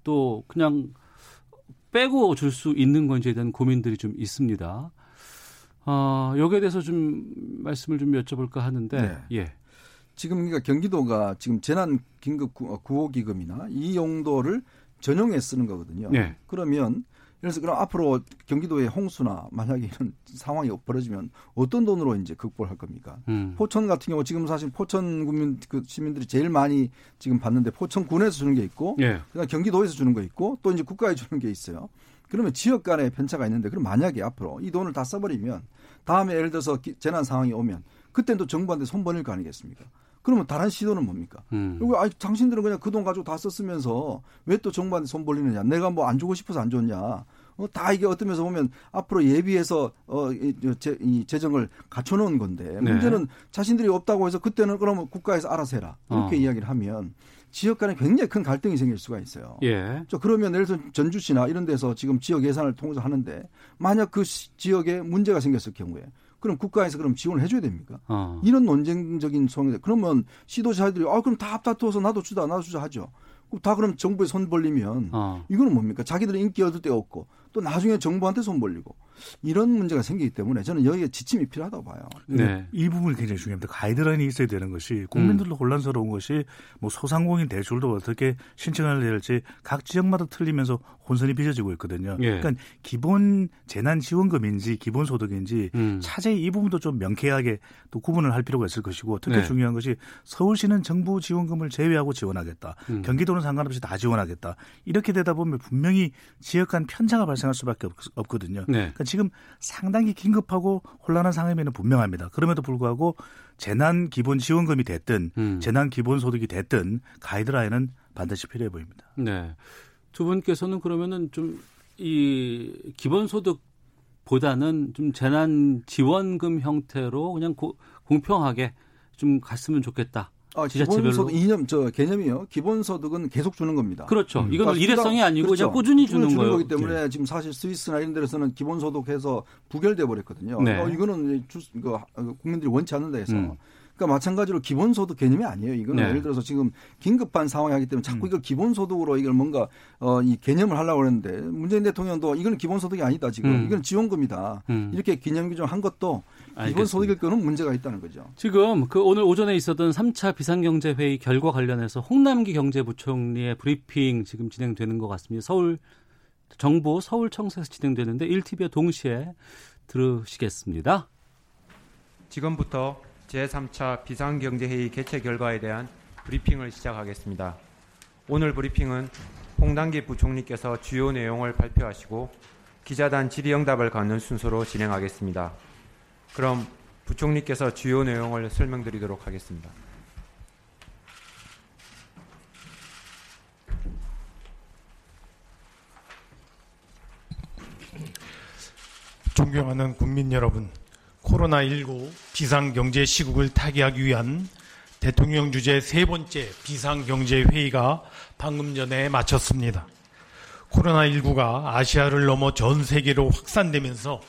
또 그냥 빼고 줄 수 있는 건지에 대한 고민들이 좀 있습니다. 어, 여기에 대해서 좀 말씀을 좀 여쭤볼까 하는데 네. 예. 지금 그러니까 경기도가 지금 재난 긴급 구호 기금이나 이 용도를 전용에 쓰는 거거든요. 네. 그러면 그래서 그럼 앞으로 경기도의 홍수나 만약에 이런 상황이 벌어지면 어떤 돈으로 이제 극복할 겁니까? 음. 포천 같은 경우 지금 사실 포천 국민 그 시민들이 제일 많이 지금 받는데 포천군에서 주는 게 있고, 예. 그다음 경기도에서 주는 거 있고, 또 이제 국가에 주는 게 있어요. 그러면 지역 간의 편차가 있는데 그럼 만약에 앞으로 이 돈을 다 써버리면 다음에 예를 들어서 재난 상황이 오면 그때는 또 정부한테 손 버릴 거 아니겠습니까? 그러면 다른 시도는 뭡니까? 음. 아, 당신들은 그냥 그 돈 가지고 다 썼으면서 왜 또 정부한테 손 벌리느냐? 내가 뭐 안 주고 싶어서 안 줬냐? 어, 다 이게 어떤 면에서 보면 앞으로 예비해서 어, 이, 재, 이 재정을 갖춰놓은 건데 네. 문제는 자신들이 없다고 해서 그때는 그러면 국가에서 알아서 해라 이렇게 어. 이야기를 하면 지역 간에 굉장히 큰 갈등이 생길 수가 있어요. 예. 저 그러면 예를 들어 전주시나 이런 데서 지금 지역 예산을 통해서 하는데 만약 그 지역에 문제가 생겼을 경우에 그럼 국가에서 그럼 지원을 해줘야 됩니까? 어. 이런 논쟁적인 소송이 그러면 시도자들이 아 그럼 다 합다투어서 나도 주다 나도 주자 하죠. 다 그럼 정부에 손 벌리면 어. 이거는 뭡니까? 자기들은 인기 얻을 데가 없고 또 나중에 정부한테 손 벌리고 이런 문제가 생기기 때문에 저는 여기에 지침이 필요하다고 봐요. 네. 이 부분이 굉장히 중요합니다. 가이드라인이 있어야 되는 것이 국민들도 음. 혼란스러운 것이 뭐 소상공인 대출도 어떻게 신청해야 될지 각 지역마다 틀리면서 혼선이 빚어지고 있거든요. 예. 그러니까 기본 재난 지원금인지 기본 소득인지 음. 차제히 이 부분도 좀 명쾌하게 또 구분을 할 필요가 있을 것이고 특히 네. 중요한 것이 서울시는 정부 지원금을 제외하고 지원하겠다. 음. 경기도는 상관없이 다 지원하겠다. 이렇게 되다 보면 분명히 지역 간 편차가 발생 할 수밖에 없, 거든요 네. 그러니까 지금 상당히 긴급하고 혼란한 상황에는 분명합니다. 그럼에도 불구하고 재난 기본 지원금이 됐든 음. 재난 기본 소득이 됐든 가이드라인은 반드시 필요해 보입니다. 네. 두 분께서는 그러면은 좀 이 기본 소득 보다는 좀 재난 지원금 형태로 그냥 고, 공평하게 좀 갔으면 좋겠다. 아, 기본소득 이념 저 개념이요. 기본소득은 계속 주는 겁니다. 그렇죠. 음. 이건 그러니까 일회성이 아니고 그렇죠. 꾸준히 주는, 주는 거기 때문에 네. 지금 사실 스위스나 이런 데서는 기본소득해서 부결돼 버렸거든요. 네. 어, 이거는 주, 그, 국민들이 원치 않는다 해서. 음. 그러니까 마찬가지로 기본소득 개념이 아니에요. 이거는 네. 예를 들어서 지금 긴급한 상황이 하기 때문에 자꾸 음. 이걸 기본소득으로 이걸 뭔가 어, 이 개념을 하려고 그러는데 문재인 대통령도 이거는 기본소득이 아니다 지금 음. 이건 지원금이다 음. 이렇게 기념 규정한 것도 기본소득일 거는 문제가 있다는 거죠. 지금 그 오늘 오전에 있었던 3차 비상경제회의 결과 관련해서 홍남기 경제부총리의 브리핑 지금 진행되는 것 같습니다. 서울 정부 서울청사에서 진행되는데 1TV와 동시에 들으시겠습니다. 지금부터 제3차 비상경제회의 개최 결과에 대한 브리핑을 시작하겠습니다. 오늘 브리핑은 홍당기 부총리께서 주요 내용을 발표하시고 기자단 질의응답을 갖는 순서로 진행하겠습니다. 그럼 부총리께서 주요 내용을 설명드리도록 하겠습니다. 존경하는 국민 여러분, 코로나19 비상경제 시국을 타개하기 위한 대통령 주재 세 번째 비상경제회의가 방금 전에 마쳤습니다. 코로나19가 아시아를 넘어 전 세계로 확산되면서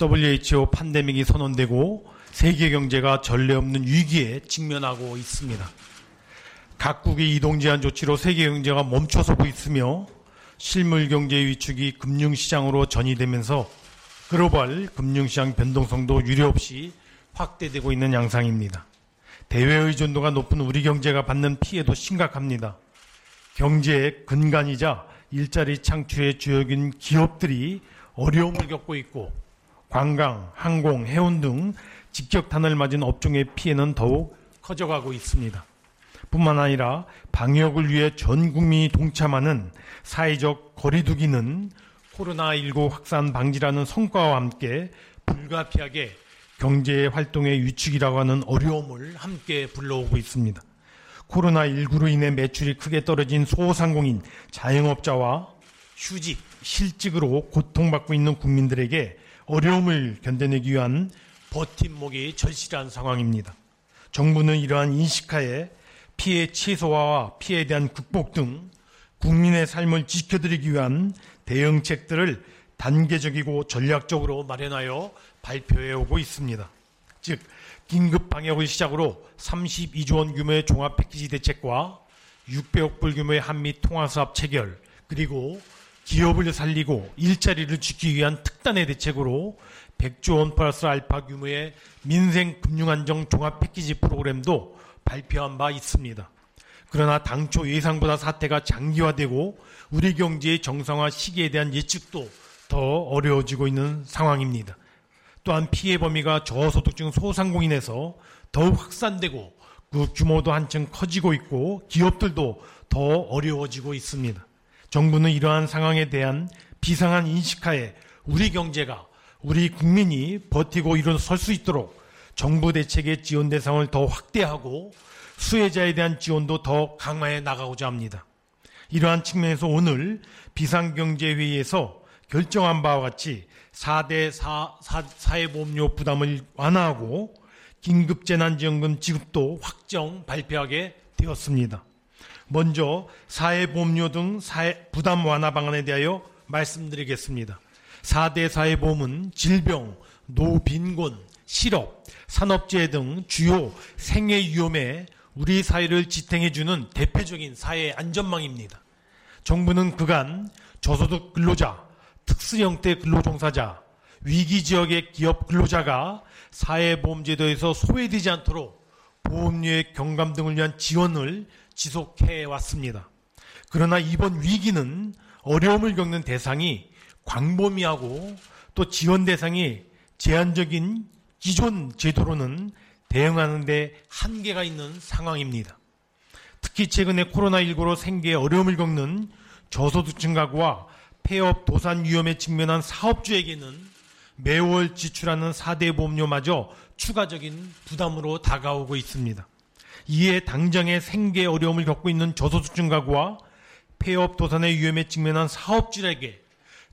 WHO 판데믹이 선언되고 세계 경제가 전례 없는 위기에 직면하고 있습니다. 각국의 이동 제한 조치로 세계 경제가 멈춰서고 있으며 실물 경제 위축이 금융시장으로 전이되면서 글로벌 금융시장 변동성도 유례없이 확대되고 있는 양상입니다. 대외 의존도가 높은 우리 경제가 받는 피해도 심각합니다. 경제의 근간이자 일자리 창출의 주역인 기업들이 어려움을 겪고 있고 관광, 항공, 해운 등 직격탄을 맞은 업종의 피해는 더욱 커져가고 있습니다. 뿐만 아니라 방역을 위해 전 국민이 동참하는 사회적 거리두기는 코로나19 확산 방지라는 성과와 함께 불가피하게 경제 활동의 위축이라고 하는 어려움을 함께 불러오고 있습니다. 코로나19로 인해 매출이 크게 떨어진 소상공인, 자영업자와 휴직, 실직으로 고통받고 있는 국민들에게 어려움을 견뎌내기 위한 버팀목이 절실한 상황입니다. 정부는 이러한 인식하에 피해 최소화와 피해에 대한 극복 등 국민의 삶을 지켜드리기 위한 대응책들을 단계적이고 전략적으로 마련하여 발표해 오고 있습니다. 즉, 긴급 방역을 시작으로 32조 원 규모의 종합 패키지 대책과 600억 불 규모의 한미 통화사업 체결, 그리고 기업을 살리고 일자리를 지키기 위한 특단의 대책으로 100조 원 플러스 알파 규모의 민생 금융안정 종합 패키지 프로그램도 발표한 바 있습니다. 그러나 당초 예상보다 사태가 장기화되고 우리 경제의 정상화 시기에 대한 예측도 더 어려워지고 있는 상황입니다. 또한 피해 범위가 저소득층 소상공인에서 더욱 확산되고 그 규모도 한층 커지고 있고 기업들도 더 어려워지고 있습니다. 정부는 이러한 상황에 대한 비상한 인식하에 우리 경제가 우리 국민이 버티고 일어설 수 있도록 정부 대책의 지원 대상을 더 확대하고 수혜자에 대한 지원도 더 강화해 나가고자 합니다. 이러한 측면에서 오늘 비상경제회의에서 결정한 바와 같이 4대 4, 4, 회보험료 부담을 완화하고 긴급재난지원금 지급도 확정 발표하게 되었습니다. 먼저 사회보험료 등 사회 부담 완화 방안에 대하여 말씀드리겠습니다. 4대 사회보험은 질병, 노빈곤, 실업, 산업재해 등 주요 생애 위험에 우리 사회를 지탱해주는 대표적인 사회 안전망입니다. 정부는 그간 저소득 근로자, 특수 형태 근로종사자, 위기 지역의 기업 근로자가 사회보험제도에서 소외되지 않도록 보험료의 경감 등을 위한 지원을 지속해 왔습니다. 그러나 이번 위기는 어려움을 겪는 대상이 광범위하고 또 지원 대상이 제한적인 기존 제도로는 대응하는데 한계가 있는 상황입니다. 특히 최근에 코로나19로 생계에 어려움을 겪는 저소득층 가구와 폐업 도산 위험에 직면한 사업주에게는 매월 지출하는 4대 보험료마저 추가적인 부담으로 다가오고 있습니다. 이에 당장의 생계 어려움을 겪고 있는 저소득층 가구와 폐업 도산의 위험에 직면한 사업주에게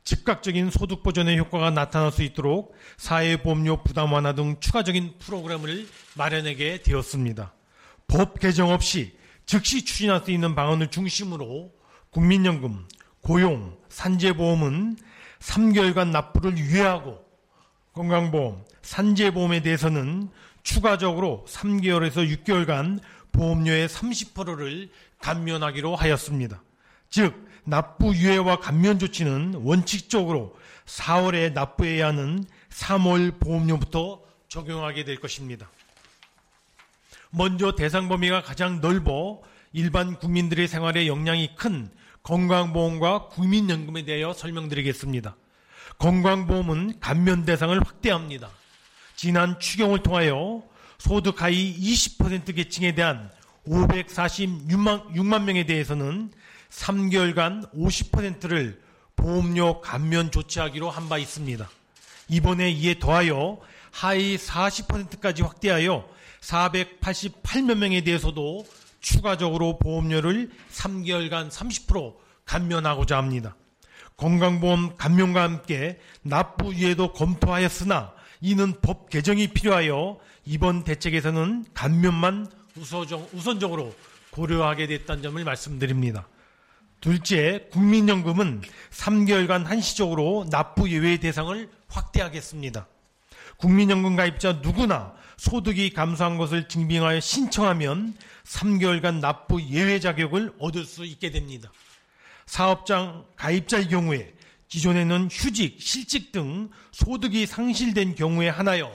즉각적인 소득 보전의 효과가 나타날 수 있도록 사회보험료 부담 완화 등 추가적인 프로그램을 마련하게 되었습니다. 법 개정 없이 즉시 추진할 수 있는 방안을 중심으로 국민연금, 고용, 산재보험은 3개월간 납부를 유예하고 건강보험, 산재보험에 대해서는 추가적으로 3개월에서 6개월간 보험료의 30%를 감면하기로 하였습니다. 즉, 납부 유예와 감면 조치는 원칙적으로 4월에 납부해야 하는 3월 보험료부터 적용하게 될 것입니다. 먼저 대상 범위가 가장 넓어 일반 국민들의 생활에 영향이 큰 건강보험과 국민연금에 대하여 설명드리겠습니다. 건강보험은 감면 대상을 확대합니다. 지난 추경을 통하여 소득 하위 20% 계층에 대한 546만 6만 명에 대해서는 3개월간 50%를 보험료 감면 조치하기로 한 바 있습니다. 이번에 이에 더하여 하위 40%까지 확대하여 488만 명에 대해서도 추가적으로 보험료를 3개월간 30% 감면하고자 합니다. 건강보험 감면과 함께 납부 유예도 검토하였으나 이는 법 개정이 필요하여 이번 대책에서는 감면만 우선적으로 고려하게 됐다는 점을 말씀드립니다. 둘째, 국민연금은 3개월간 한시적으로 납부 예외 대상을 확대하겠습니다. 국민연금 가입자 누구나 소득이 감소한 것을 증빙하여 신청하면 3개월간 납부 예외 자격을 얻을 수 있게 됩니다. 사업장 가입자의 경우에 기존에는 휴직, 실직 등 소득이 상실된 경우에 하나여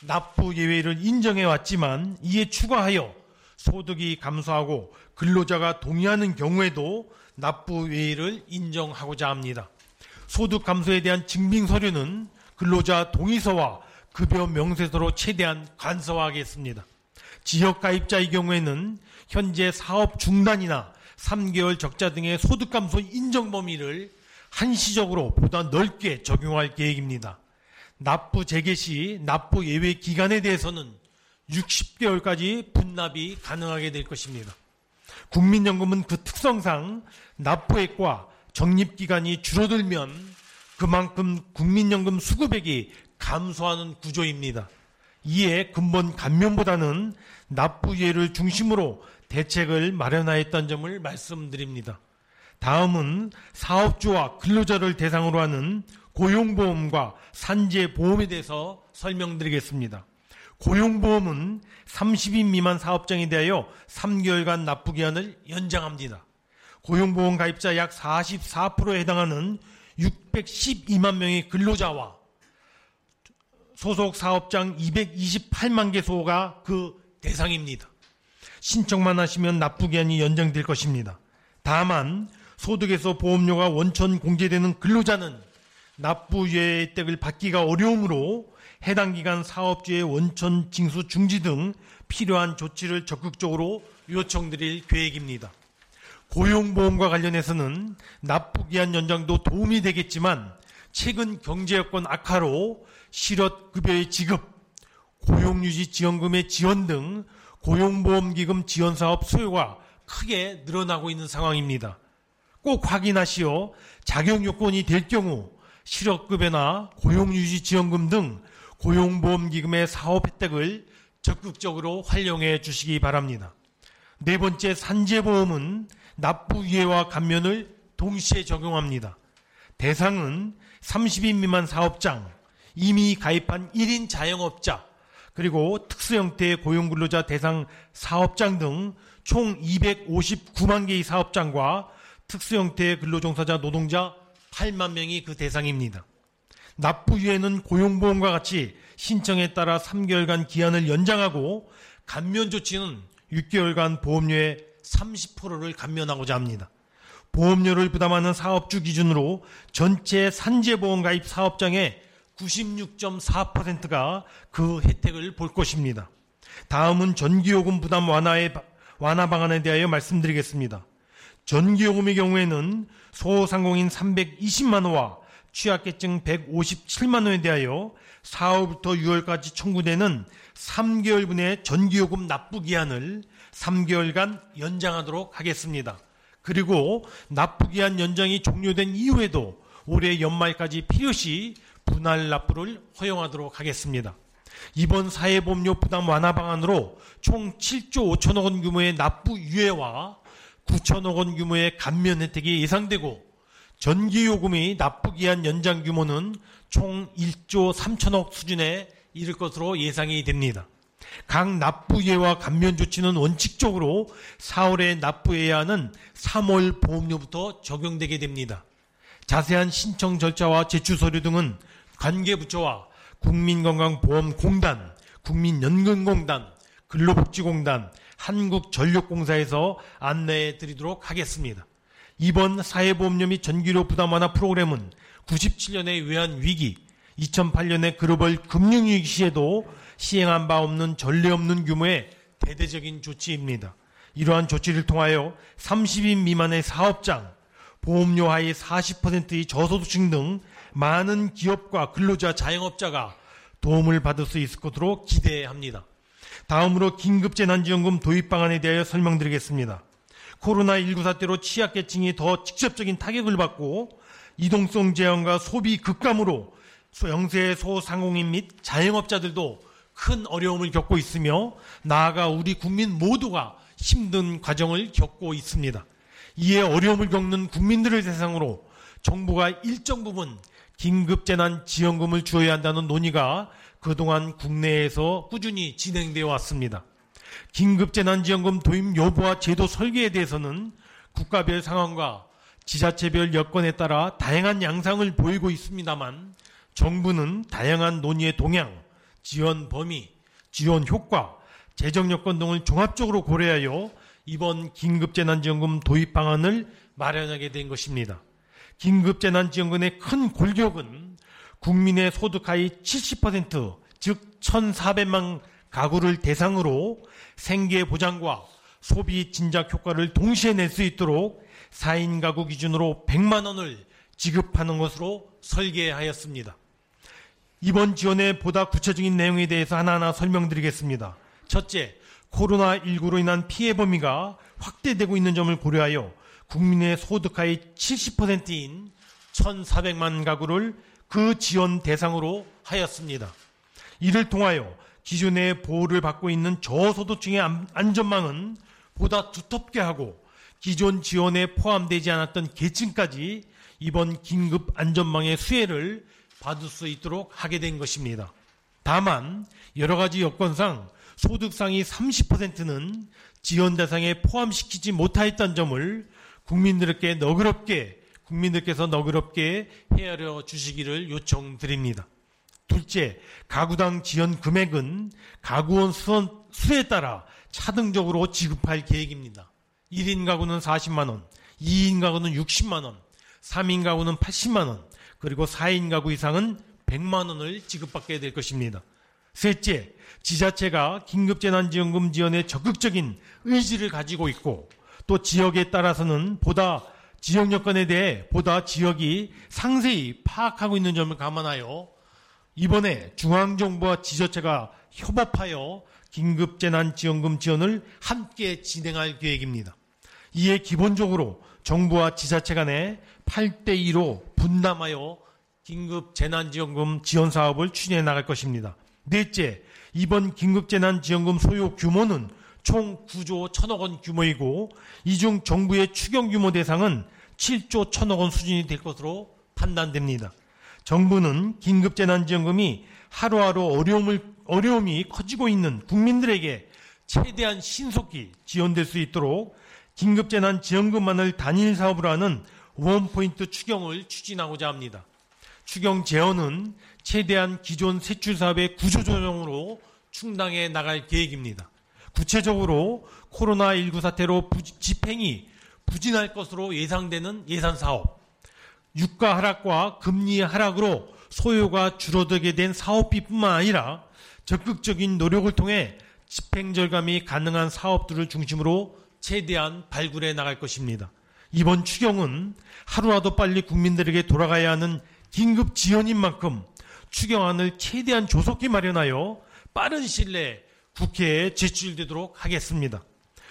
납부 예외를 인정해 왔지만 이에 추가하여 소득이 감소하고 근로자가 동의하는 경우에도 납부 예외를 인정하고자 합니다. 소득 감소에 대한 증빙 서류는 근로자 동의서와 급여 명세서로 최대한 간소화하겠습니다. 지역 가입자의 경우에는 현재 사업 중단이나 3개월 적자 등의 소득 감소 인정 범위를 한시적으로 보다 넓게 적용할 계획입니다. 납부 재개 시 납부 예외 기간에 대해서는 60개월까지 분납이 가능하게 될 것입니다. 국민연금은 그 특성상 납부액과 적립기간이 줄어들면 그만큼 국민연금 수급액이 감소하는 구조입니다. 이에 근본 감면보다는 납부예를 중심으로 대책을 마련하였던 점을 말씀드립니다. 다음은 사업주와 근로자를 대상으로 하는 고용보험과 산재보험에 대해서 설명드리겠습니다. 고용보험은 30인 미만 사업장에 대하여 3개월간 납부기한을 연장합니다. 고용보험 가입자 약 44%에 해당하는 612만 명의 근로자와 소속 사업장 228만 개소가 그 대상입니다. 신청만 하시면 납부기한이 연장될 것입니다. 다만 소득에서 보험료가 원천 공제되는 근로자는 납부유예 혜택을 받기가 어려우므로 해당 기간 사업주의 원천 징수 중지 등 필요한 조치를 적극적으로 요청드릴 계획입니다. 고용보험과 관련해서는 납부기한 연장도 도움이 되겠지만 최근 경제 여건 악화로 실업급여의 지급, 고용유지 지원금의 지원 등 고용보험기금 지원사업 수요가 크게 늘어나고 있는 상황입니다. 꼭 확인하시어 자격 요건이 될 경우 실업급여나 고용유지 지원금 등 고용보험기금의 사업 혜택을 적극적으로 활용해 주시기 바랍니다. 네 번째 산재보험은 납부유예와 감면을 동시에 적용합니다. 대상은 30인 미만 사업장, 이미 가입한 1인 자영업자, 그리고 특수 형태의 고용근로자 대상 사업장 등 총 259만 개의 사업장과 특수 형태의 근로종사자 노동자 8만 명이 그 대상입니다. 납부유예는 고용보험과 같이 신청에 따라 3개월간 기한을 연장하고 감면 조치는 6개월간 보험료의 30%를 감면하고자 합니다. 보험료를 부담하는 사업주 기준으로 전체 산재보험 가입 사업장의 96.4%가 그 혜택을 볼 것입니다. 다음은 전기요금 부담 완화의 완화 방안에 대하여 말씀드리겠습니다. 전기요금의 경우에는 소상공인 320만 원과 취약계층 157만 원에 대하여 4월부터 6월까지 청구되는 3개월분의 전기요금 납부 기한을 3개월간 연장하도록 하겠습니다. 그리고 납부 기한 연장이 종료된 이후에도 올해 연말까지 필요시 분할 납부를 허용하도록 하겠습니다. 이번 사회보험료 부담 완화 방안으로 총 7조 5천억 원 규모의 납부 유예와 9천억 원 규모의 감면 혜택이 예상되고 전기요금의 납부기한 연장 규모는 총 1조 3천억 수준에 이를 것으로 예상이 됩니다. 각 납부예와 감면 조치는 원칙적으로 4월에 납부해야 하는 3월 보험료부터 적용되게 됩니다. 자세한 신청 절차와 제출 서류 등은 관계부처와 국민건강보험공단, 국민연금공단, 근로복지공단, 한국전력공사에서 안내해 드리도록 하겠습니다. 이번 사회보험료 및 전기료 부담 완화 프로그램은 97년의 외환 위기, 2008년의 글로벌 금융위기 시에도 시행한 바 없는 전례 없는 규모의 대대적인 조치입니다. 이러한 조치를 통하여 30인 미만의 사업장, 보험료 하위 40%의 저소득층 등 많은 기업과 근로자 자영업자가 도움을 받을 수 있을 것으로 기대합니다. 다음으로 긴급재난지원금 도입 방안에 대하여 설명드리겠습니다. 코로나19 사태로 취약계층이 더 직접적인 타격을 받고 이동성 제한과 소비 급감으로 영세 소상공인 및 자영업자들도 큰 어려움을 겪고 있으며 나아가 우리 국민 모두가 힘든 과정을 겪고 있습니다. 이에 어려움을 겪는 국민들을 대상으로 정부가 일정 부분 긴급재난지원금을 주어야 한다는 논의가 그동안 국내에서 꾸준히 진행되어 왔습니다. 긴급재난지원금 도입 여부와 제도 설계에 대해서는 국가별 상황과 지자체별 여건에 따라 다양한 양상을 보이고 있습니다만 정부는 다양한 논의의 동향, 지원 범위, 지원 효과, 재정 여건 등을 종합적으로 고려하여 이번 긴급재난지원금 도입 방안을 마련하게 된 것입니다. 긴급재난지원금의 큰 골격은 국민의 소득 하위 70%, 즉 1,400만 가구를 대상으로 생계 보장과 소비 진작 효과를 동시에 낼 수 있도록 4인 가구 기준으로 100만 원을 지급하는 것으로 설계하였습니다. 이번 지원의 보다 구체적인 내용에 대해서 하나하나 설명드리겠습니다. 첫째, 코로나19로 인한 피해 범위가 확대되고 있는 점을 고려하여 국민의 소득 하위 70%인 1,400만 가구를 그 지원 대상으로 하였습니다. 이를 통하여 기존의 보호를 받고 있는 저소득층의 안전망은 보다 두텁게 하고 기존 지원에 포함되지 않았던 계층까지 이번 긴급 안전망의 수혜를 받을 수 있도록 하게 된 것입니다. 다만 여러 가지 여건상 소득 상위 30%는 지원 대상에 포함시키지 못하였던 점을 국민들께 너그럽게 국민들께서 너그럽게 헤아려 주시기를 요청드립니다. 둘째, 가구당 지원 금액은 가구원 수에 따라 차등적으로 지급할 계획입니다. 1인 가구는 40만 원, 2인 가구는 60만 원, 3인 가구는 80만 원, 그리고 4인 가구 이상은 100만 원을 지급받게 될 것입니다. 셋째, 지자체가 긴급재난지원금 지원에 적극적인 의지를 가지고 있고 또 지역에 따라서는 보다 지역 여건에 대해 보다 지역이 상세히 파악하고 있는 점을 감안하여 이번에 중앙정부와 지자체가 협업하여 긴급재난지원금 지원을 함께 진행할 계획입니다. 이에 기본적으로 정부와 지자체 간에 8대2로 분담하여 긴급재난지원금 지원 사업을 추진해 나갈 것입니다. 넷째, 이번 긴급재난지원금 소요 규모는 총 9조 1천억 원 규모이고 이 중 정부의 추경 규모 대상은 7조 1천억 원 수준이 될 것으로 판단됩니다. 정부는 긴급재난지원금이 하루하루 어려움을, 어려움이 커지고 있는 국민들에게 최대한 신속히 지원될 수 있도록 긴급재난지원금만을 단일 사업으로 하는 원포인트 추경을 추진하고자 합니다. 추경 재원은 최대한 기존 세출 사업의 구조조정으로 충당해 나갈 계획입니다. 구체적으로 코로나19 사태로 집행이 부진할 것으로 예상되는 예산 사업, 유가 하락과 금리 하락으로 소요가 줄어들게 된 사업비뿐만 아니라 적극적인 노력을 통해 집행 절감이 가능한 사업들을 중심으로 최대한 발굴해 나갈 것입니다. 이번 추경은 하루라도 빨리 국민들에게 돌아가야 하는 긴급 지원인 만큼 추경안을 최대한 조속히 마련하여 빠른 시일 내에 국회에 제출되도록 하겠습니다.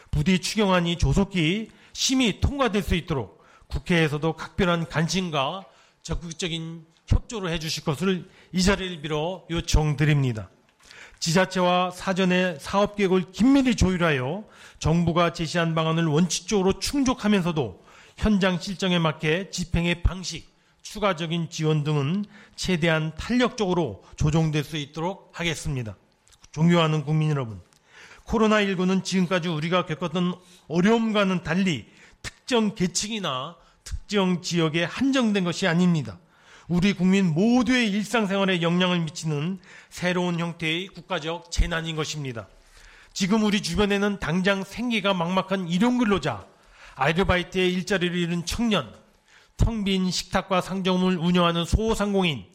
부디 추경안이 조속히 심의 통과될 수 있도록 국회에서도 각별한 관심과 적극적인 협조를 해주실 것을 이 자리를 빌어 요청드립니다. 지자체와 사전에 사업 계획을 긴밀히 조율하여 정부가 제시한 방안을 원칙적으로 충족하면서도 현장 실정에 맞게 집행의 방식, 추가적인 지원 등은 최대한 탄력적으로 조정될 수 있도록 하겠습니다. 존경하는 국민 여러분, 코로나19는 지금까지 우리가 겪었던 어려움과는 달리 특정 계층이나 특정 지역에 한정된 것이 아닙니다. 우리 국민 모두의 일상생활에 영향을 미치는 새로운 형태의 국가적 재난인 것입니다. 지금 우리 주변에는 당장 생계가 막막한 일용 근로자, 아르바이트의 일자리를 잃은 청년, 텅 빈 식탁과 상점을 운영하는 소상공인,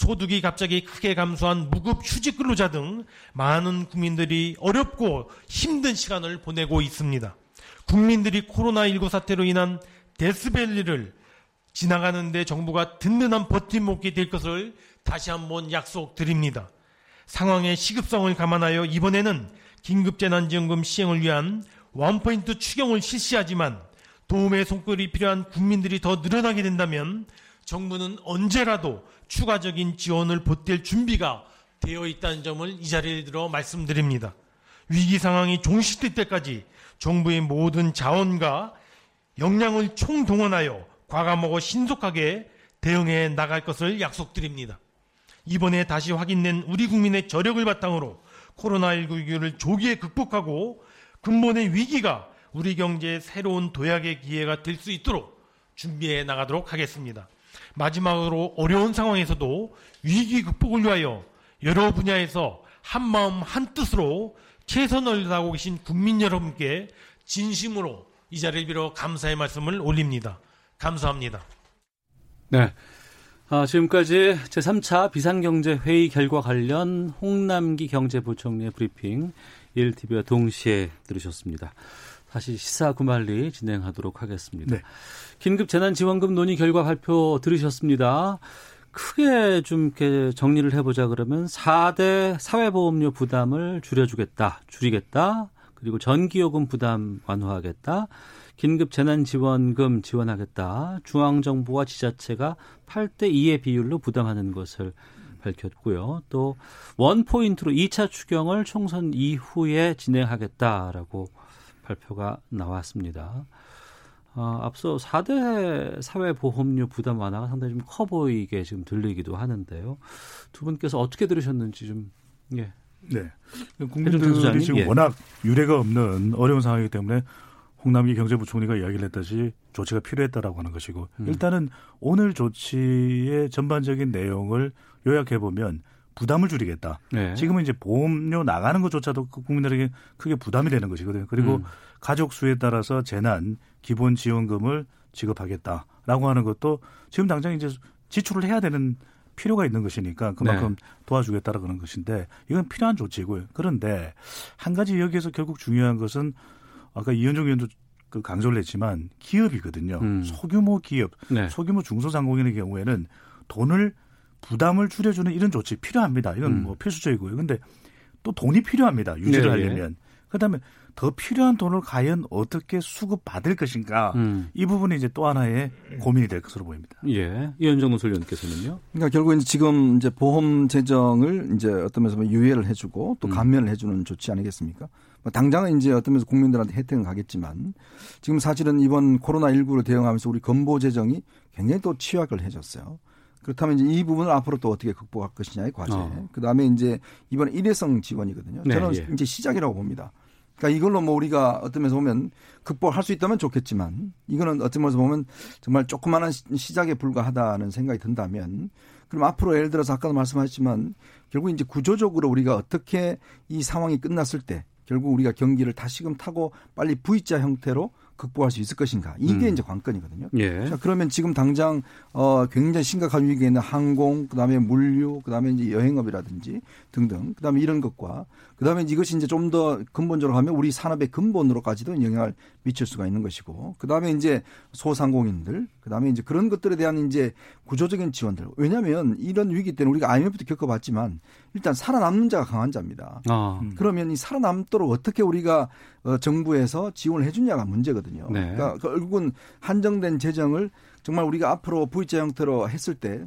소득이 갑자기 크게 감소한 무급 휴직 근로자 등 많은 국민들이 어렵고 힘든 시간을 보내고 있습니다. 국민들이 코로나19 사태로 인한 데스밸리를 지나가는데 정부가 든든한 버팀목이 될 것을 다시 한번 약속드립니다. 상황의 시급성을 감안하여 이번에는 긴급재난지원금 시행을 위한 원포인트 추경을 실시하지만 도움의 손길이 필요한 국민들이 더 늘어나게 된다면 정부는 언제라도 추가적인 지원을 보탤 준비가 되어 있다는 점을 이 자리에 들어 말씀드립니다. 위기 상황이 종식될 때까지 정부의 모든 자원과 역량을 총동원하여 과감하고 신속하게 대응해 나갈 것을 약속드립니다. 이번에 다시 확인된 우리 국민의 저력을 바탕으로 코로나19 위기를 조기에 극복하고 근본의 위기가 우리 경제의 새로운 도약의 기회가 될 수 있도록 준비해 나가도록 하겠습니다. 마지막으로 어려운 상황에서도 위기 극복을 위하여 여러 분야에서 한 마음 한 뜻으로 최선을 다하고 계신 국민 여러분께 진심으로 이 자리를 빌어 감사의 말씀을 올립니다. 감사합니다. 네. 아, 지금까지 제3차 비상경제회의 결과 관련 홍남기 경제부총리의 브리핑 1TV와 동시에 들으셨습니다. 다시 시사 구말리 진행하도록 하겠습니다. 네. 긴급 재난지원금 논의 결과 발표 들으셨습니다. 크게 좀 이렇게 정리를 해보자 그러면 4대 사회보험료 부담을 줄여주겠다, 줄이겠다, 그리고 전기요금 부담 완화하겠다, 긴급 재난지원금 지원하겠다, 중앙정부와 지자체가 8대 2의 비율로 부담하는 것을 밝혔고요. 또 원포인트로 2차 추경을 총선 이후에 진행하겠다라고 발표가 나왔습니다. 어, 앞서 4대 사회보험료 부담 완화가 상당히 좀 커 보이게 지금 들리기도 하는데요. 두 분께서 어떻게 들으셨는지 좀, 예. 네. 국민들이 지금 예. 워낙 유례가 없는 어려운 상황이기 때문에 홍남기 경제부총리가 이야기를 했듯이 조치가 필요했다라고 하는 것이고 음. 일단은 오늘 조치의 전반적인 내용을 요약해 보면 부담을 줄이겠다. 네. 지금은 이제 보험료 나가는 것조차도 그 국민들에게 크게 부담이 되는 것이거든요. 그리고 음. 가족 수에 따라서 재난 기본 지원금을 지급하겠다라고 하는 것도 지금 당장 이제 지출을 해야 되는 필요가 있는 것이니까 그만큼 네. 도와주겠다라는 고하 것인데 이건 필요한 조치고요. 그런데 한 가지 여기에서 결국 중요한 것은 아까 이현종 의원도 그 강조를 했지만 기업이거든요. 음. 소규모 기업, 네. 소규모 중소상공인의 경우에는 돈을 부담을 줄여주는 이런 조치 필요합니다. 이건 음. 뭐 필수적이고요. 근데 또 돈이 필요합니다. 유지를 네, 하려면. 그다음에 더 필요한 돈을 과연 어떻게 수급 받을 것인가 음. 이 부분이 이제 또 하나의 고민이 될 것으로 보입니다. 예, 이현정 논설위원께서는요. 그러니까 결국 이제 지금 이제 보험 재정을 이제 어떤 면에서 유예를 해주고 또 음. 감면을 해주는 조치 아니겠습니까? 뭐 당장은 이제 어떤 면에서 국민들한테 혜택은 가겠지만 지금 사실은 이번 코로나 19로 대응하면서 우리 건보 재정이 굉장히 또 취약을 해줬어요. 그렇다면 이제 이 부분을 앞으로 또 어떻게 극복할 것이냐의 과제. 어. 그 다음에 이제 이번에 일회성 지원이거든요. 네, 저는 예. 이제 시작이라고 봅니다. 그러니까 이걸로 뭐 우리가 어떤 면에서 보면 극복할 수 있다면 좋겠지만 이거는 어떤 면에서 보면 정말 조그마한 시작에 불과하다는 생각이 든다면 그럼 앞으로 예를 들어서 아까도 말씀하셨지만 결국 이제 구조적으로 우리가 어떻게 이 상황이 끝났을 때 결국 우리가 경기를 다시금 타고 빨리 V자 형태로 극복할 수 있을 것인가 이게 음. 이제 관건이거든요. 예. 자 그러면 지금 당장 어 굉장히 심각한 위기에 있는 항공, 그다음에 물류, 그다음에 이제 여행업이라든지 등등, 그다음에 이런 것과 그다음에 이것이 이제 좀 더 근본적으로 하면 우리 산업의 근본으로까지도 영향을 미칠 수가 있는 것이고 그다음에 이제 소상공인들, 그다음에 이제 그런 것들에 대한 이제 구조적인 지원들. 왜냐하면 이런 위기 때는 우리가 IMF도 겪어봤지만 일단 살아남는 자가 강한 자입니다. 아. 그러면 이 살아남도록 어떻게 우리가 어, 정부에서 지원을 해주냐가 문제거든요. 네. 그러니까 결국은 한정된 재정을 정말 우리가 앞으로 V자 형태로 했을 때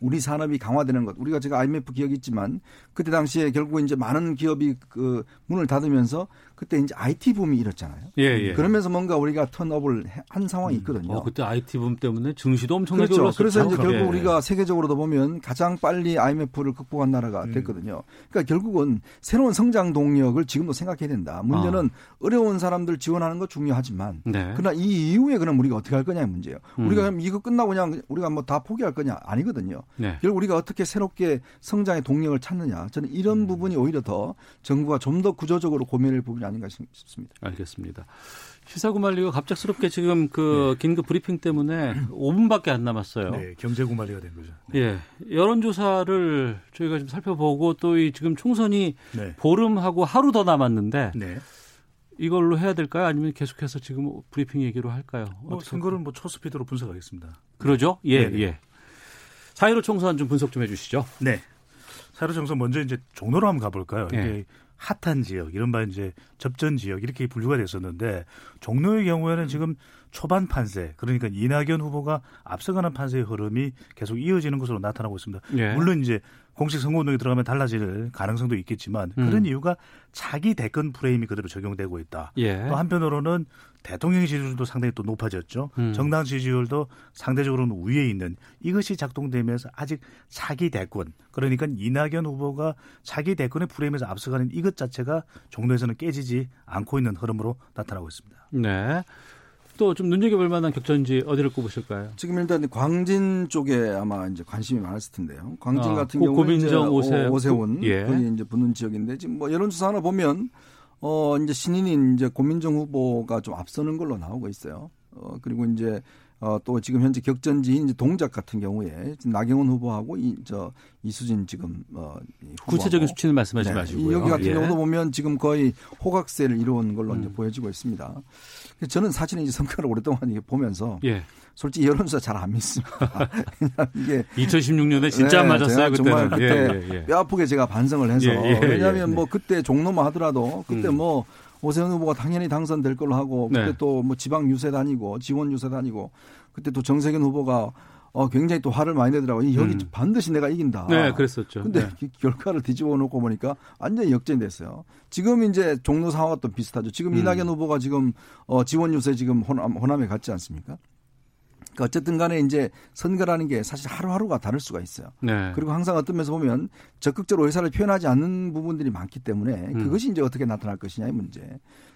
우리 산업이 강화되는 것. 우리가 제가 IMF 기억이 있지만 그때 당시에 결국 이제 많은 기업이 그 문을 닫으면서 그때 이제 IT 붐이 일었잖아요. 예, 예. 그러면서 뭔가 우리가 턴업을 한 상황이 음. 있거든요. 음. 어, 그때 IT 붐 때문에 증시도 엄청나게 그렇죠. 그래서 이제 결국 예. 우리가 세계적으로도 보면 가장 빨리 IMF를 극복한 나라가 음. 됐거든요. 그러니까 결국은 새로운 성장 동력을 지금도 생각해야 된다. 문제는 아. 어려운 사람들 지원하는 거 중요하지만 네. 그러나 이 이후에 그럼 우리가 어떻게 할 거냐의 문제예요. 음. 우리가 그럼 이거 끝나고 그냥 우리가 뭐 다 포기할 거냐 아니거든요. 네. 결국 우리가 어떻게 새롭게 성장의 동력을 찾느냐. 저는 이런 음. 부분이 오히려 더 정부가 좀 더 구조적으로 고민을 부분이 아닌가 싶습니다. 알겠습니다. 시사구말리가 갑작스럽게 지금 그 네. 긴급 브리핑 때문에 5분밖에 안 남았어요. 네, 경제구말리가 된 거죠. 네. 예, 여론조사를 저희가 좀 살펴보고 또 이 지금 총선이 네. 보름하고 하루 더 남았는데 네. 이걸로 해야 될까요? 아니면 계속해서 지금 브리핑 얘기로 할까요? 뭐 선거는 뭐 초스피드로 분석하겠습니다. 그러죠? 예, 네 예. 사이로 총선 좀 분석 좀 해주시죠. 네. 총선 먼저 이제 종로로 한번 가볼까요? 예. 이게 핫한 지역, 이른바 이제 접전 지역 이렇게 분류가 됐었는데 종로의 경우에는 지금 초반 판세, 그러니까 이낙연 후보가 앞서가는 판세의 흐름이 계속 이어지는 것으로 나타나고 있습니다. 예. 물론 이제 공식 선거운동에 들어가면 달라질 가능성도 있겠지만 음. 그런 이유가 자기 대권 프레임이 그대로 적용되고 있다. 예. 또 한편으로는 대통령 지지율도 상당히 또 높아졌죠. 음. 정당 지지율도 상대적으로는 위에 있는 이것이 작동되면서 아직 차기 대권 그러니까 이낙연 후보가 차기 대권의 프레임에서 앞서가는 이것 자체가 종로에서는 깨지지 않고 있는 흐름으로 나타나고 있습니다. 네. 또좀 눈여겨볼 만한 격전지 어디를 꼽으실까요? 지금 일단 광진 쪽에 아마 이제 관심이 많았을 텐데요. 광진 아, 같은 경우는 고민정 오세, 오세훈 예. 거기 이제 붙는 지역인데 지금 뭐 여론조사 하나 보면 어 이제 신인인 이제 고민정 후보가 좀 앞서는 걸로 나오고 있어요. 어 그리고 이제 어, 또 지금 현재 격전지인 이제 동작 같은 경우에 나경원 후보하고 이, 저, 이수진 지금, 어, 구체적인 수치는 말씀하지 네. 마시고요. 여기 같은 예. 경우도 보면 지금 거의 호각세를 이루은 걸로 음. 이제 보여지고 있습니다. 저는 사실은 이제 선거를 오랫동안 보면서 예. 솔직히 여론조사 잘 안 믿습니다. <laughs> 이게 2016년에 진짜 네, 맞았어요. 그때는. 정말 그때 예, 예, 예. 뼈 아프게 제가 반성을 해서 예, 예, 왜냐하면 뭐 그때 종로만 하더라도 그때 음. 뭐 오세훈 후보가 당연히 당선될 걸로 하고 그때 네. 또뭐 지방 유세 다니고 지원 유세 다니고 그때 또 정세균 후보가 어, 굉장히 또 화를 많이 내더라고요. 여기 음. 반드시 내가 이긴다. 네, 그랬었죠. 근데 네. 결과를 뒤집어 놓고 보니까 완전히 역전됐어요. 지금 이제 종로 상황과 또 비슷하죠. 지금 음. 이낙연 후보가 지금 어, 지원 유세 지금 호남, 호남에 갔지 않습니까? 그러니까 어쨌든 간에 이제 선거라는 게 사실 하루하루가 다를 수가 있어요. 네. 그리고 항상 어떤 면에서 보면 적극적으로 의사를 표현하지 않는 부분들이 많기 때문에 음. 그것이 이제 어떻게 나타날 것이냐의 문제.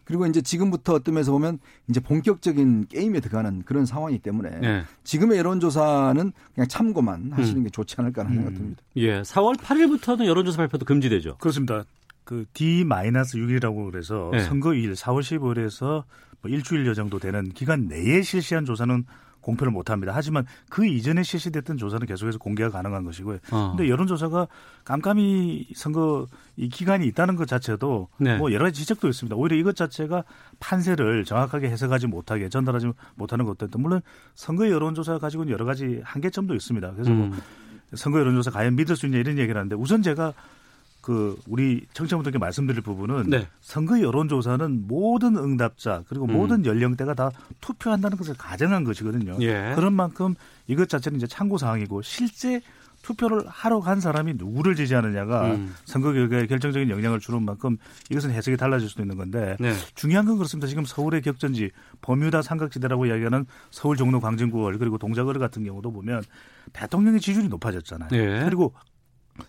그리고 이제 지금부터 어떤 면에서 보면 이제 본격적인 게임에 들어가는 그런 상황이기 때문에 네. 지금의 여론조사는 그냥 참고만 하시는 음. 게 좋지 않을까 하는 음. 생각이 듭니다. 예. 4월 8일부터는 여론조사 발표도 금지되죠. 그렇습니다. 그 D-6이라고 그래서 네. 선거일 4월 15일에서 뭐 일주일여 정도 되는 기간 내에 실시한 조사는 공표를 못 합니다. 하지만 그 이전에 실시됐던 조사는 계속해서 공개가 가능한 것이고요. 어. 근데 여론조사가 깜깜이 선거 이 기간이 있다는 것 자체도 네. 뭐 여러 가지 지적도 있습니다. 오히려 이것 자체가 판세를 정확하게 해석하지 못하게 전달하지 못하는 것도 있다. 물론 선거 여론조사 가지고는 여러 가지 한계점도 있습니다. 그래서 뭐 음. 뭐 선거 여론조사 과연 믿을 수 있냐 이런 얘기를 하는데 우선 제가 그 우리 청취자분들께 말씀드릴 부분은 네. 선거 여론조사는 모든 응답자 그리고 음. 모든 연령대가 다 투표한다는 것을 가정한 것이거든요. 예. 그런 만큼 이것 자체는 이제 참고 사항이고 실제 투표를 하러 간 사람이 누구를 지지하느냐가 음. 선거 결과에 결정적인 영향을 주는 만큼 이것은 해석이 달라질 수도 있는 건데 네. 중요한 건 그렇습니다. 지금 서울의 격전지 버뮤다 삼각지대라고 이야기하는 서울 종로 광진구월 그리고 동작거리 같은 경우도 보면 대통령의 지지율이 높아졌잖아요. 네. 그리고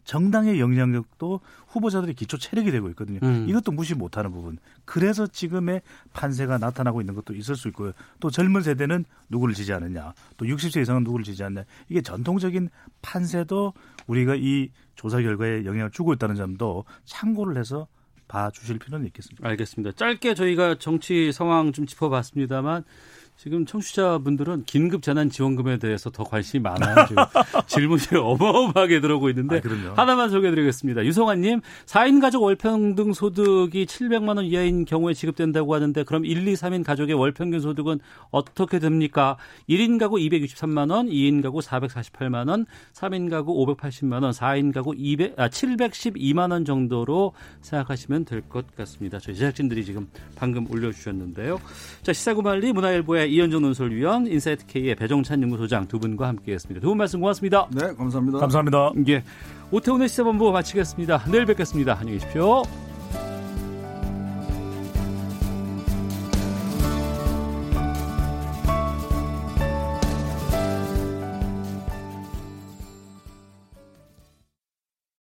정당의 영향력도 후보자들의 기초 체력이 되고 있거든요. 음. 이것도 무시 못하는 부분. 그래서 지금의 판세가 나타나고 있는 것도 있을 수 있고요. 또 젊은 세대는 누구를 지지하느냐, 또 60세 이상은 누구를 지지하느냐. 이게 전통적인 판세도 우리가 이 조사 결과에 영향을 주고 있다는 점도 참고를 해서 봐 주실 필요는 있겠습니다. 알겠습니다. 짧게 저희가 정치 상황 좀 짚어봤습니다만 지금 청취자분들은 긴급 재난 지원금에 대해서 더 관심이 많아요. 지금 <laughs> 질문이 어마어마하게 들어오고 있는데 아, 하나만 소개해 드리겠습니다. 유성환 님, 4인 가족 월평등 소득이 700만 원 이하인 경우에 지급된다고 하는데 그럼 1, 2, 3인 가족의 월평균 소득은 어떻게 됩니까? 1인 가구 263만 원, 2인 가구 448만 원, 3인 가구 580만 원, 4인 가구 200, 아, 712만 원 정도로 생각하시면 될 것 같습니다. 저희 제작진들이 지금 방금 올려 주셨는데요. 자, 시사구말리 문화일보의 이현정 논설위원, 인사이트 K의 배종찬 연구소장 두 분과 함께했습니다. 두 분 말씀 고맙습니다. 네, 감사합니다. 감사합니다. 예, 오태훈의 시사본부 마치겠습니다. 내일 뵙겠습니다. 안녕히 계십시오.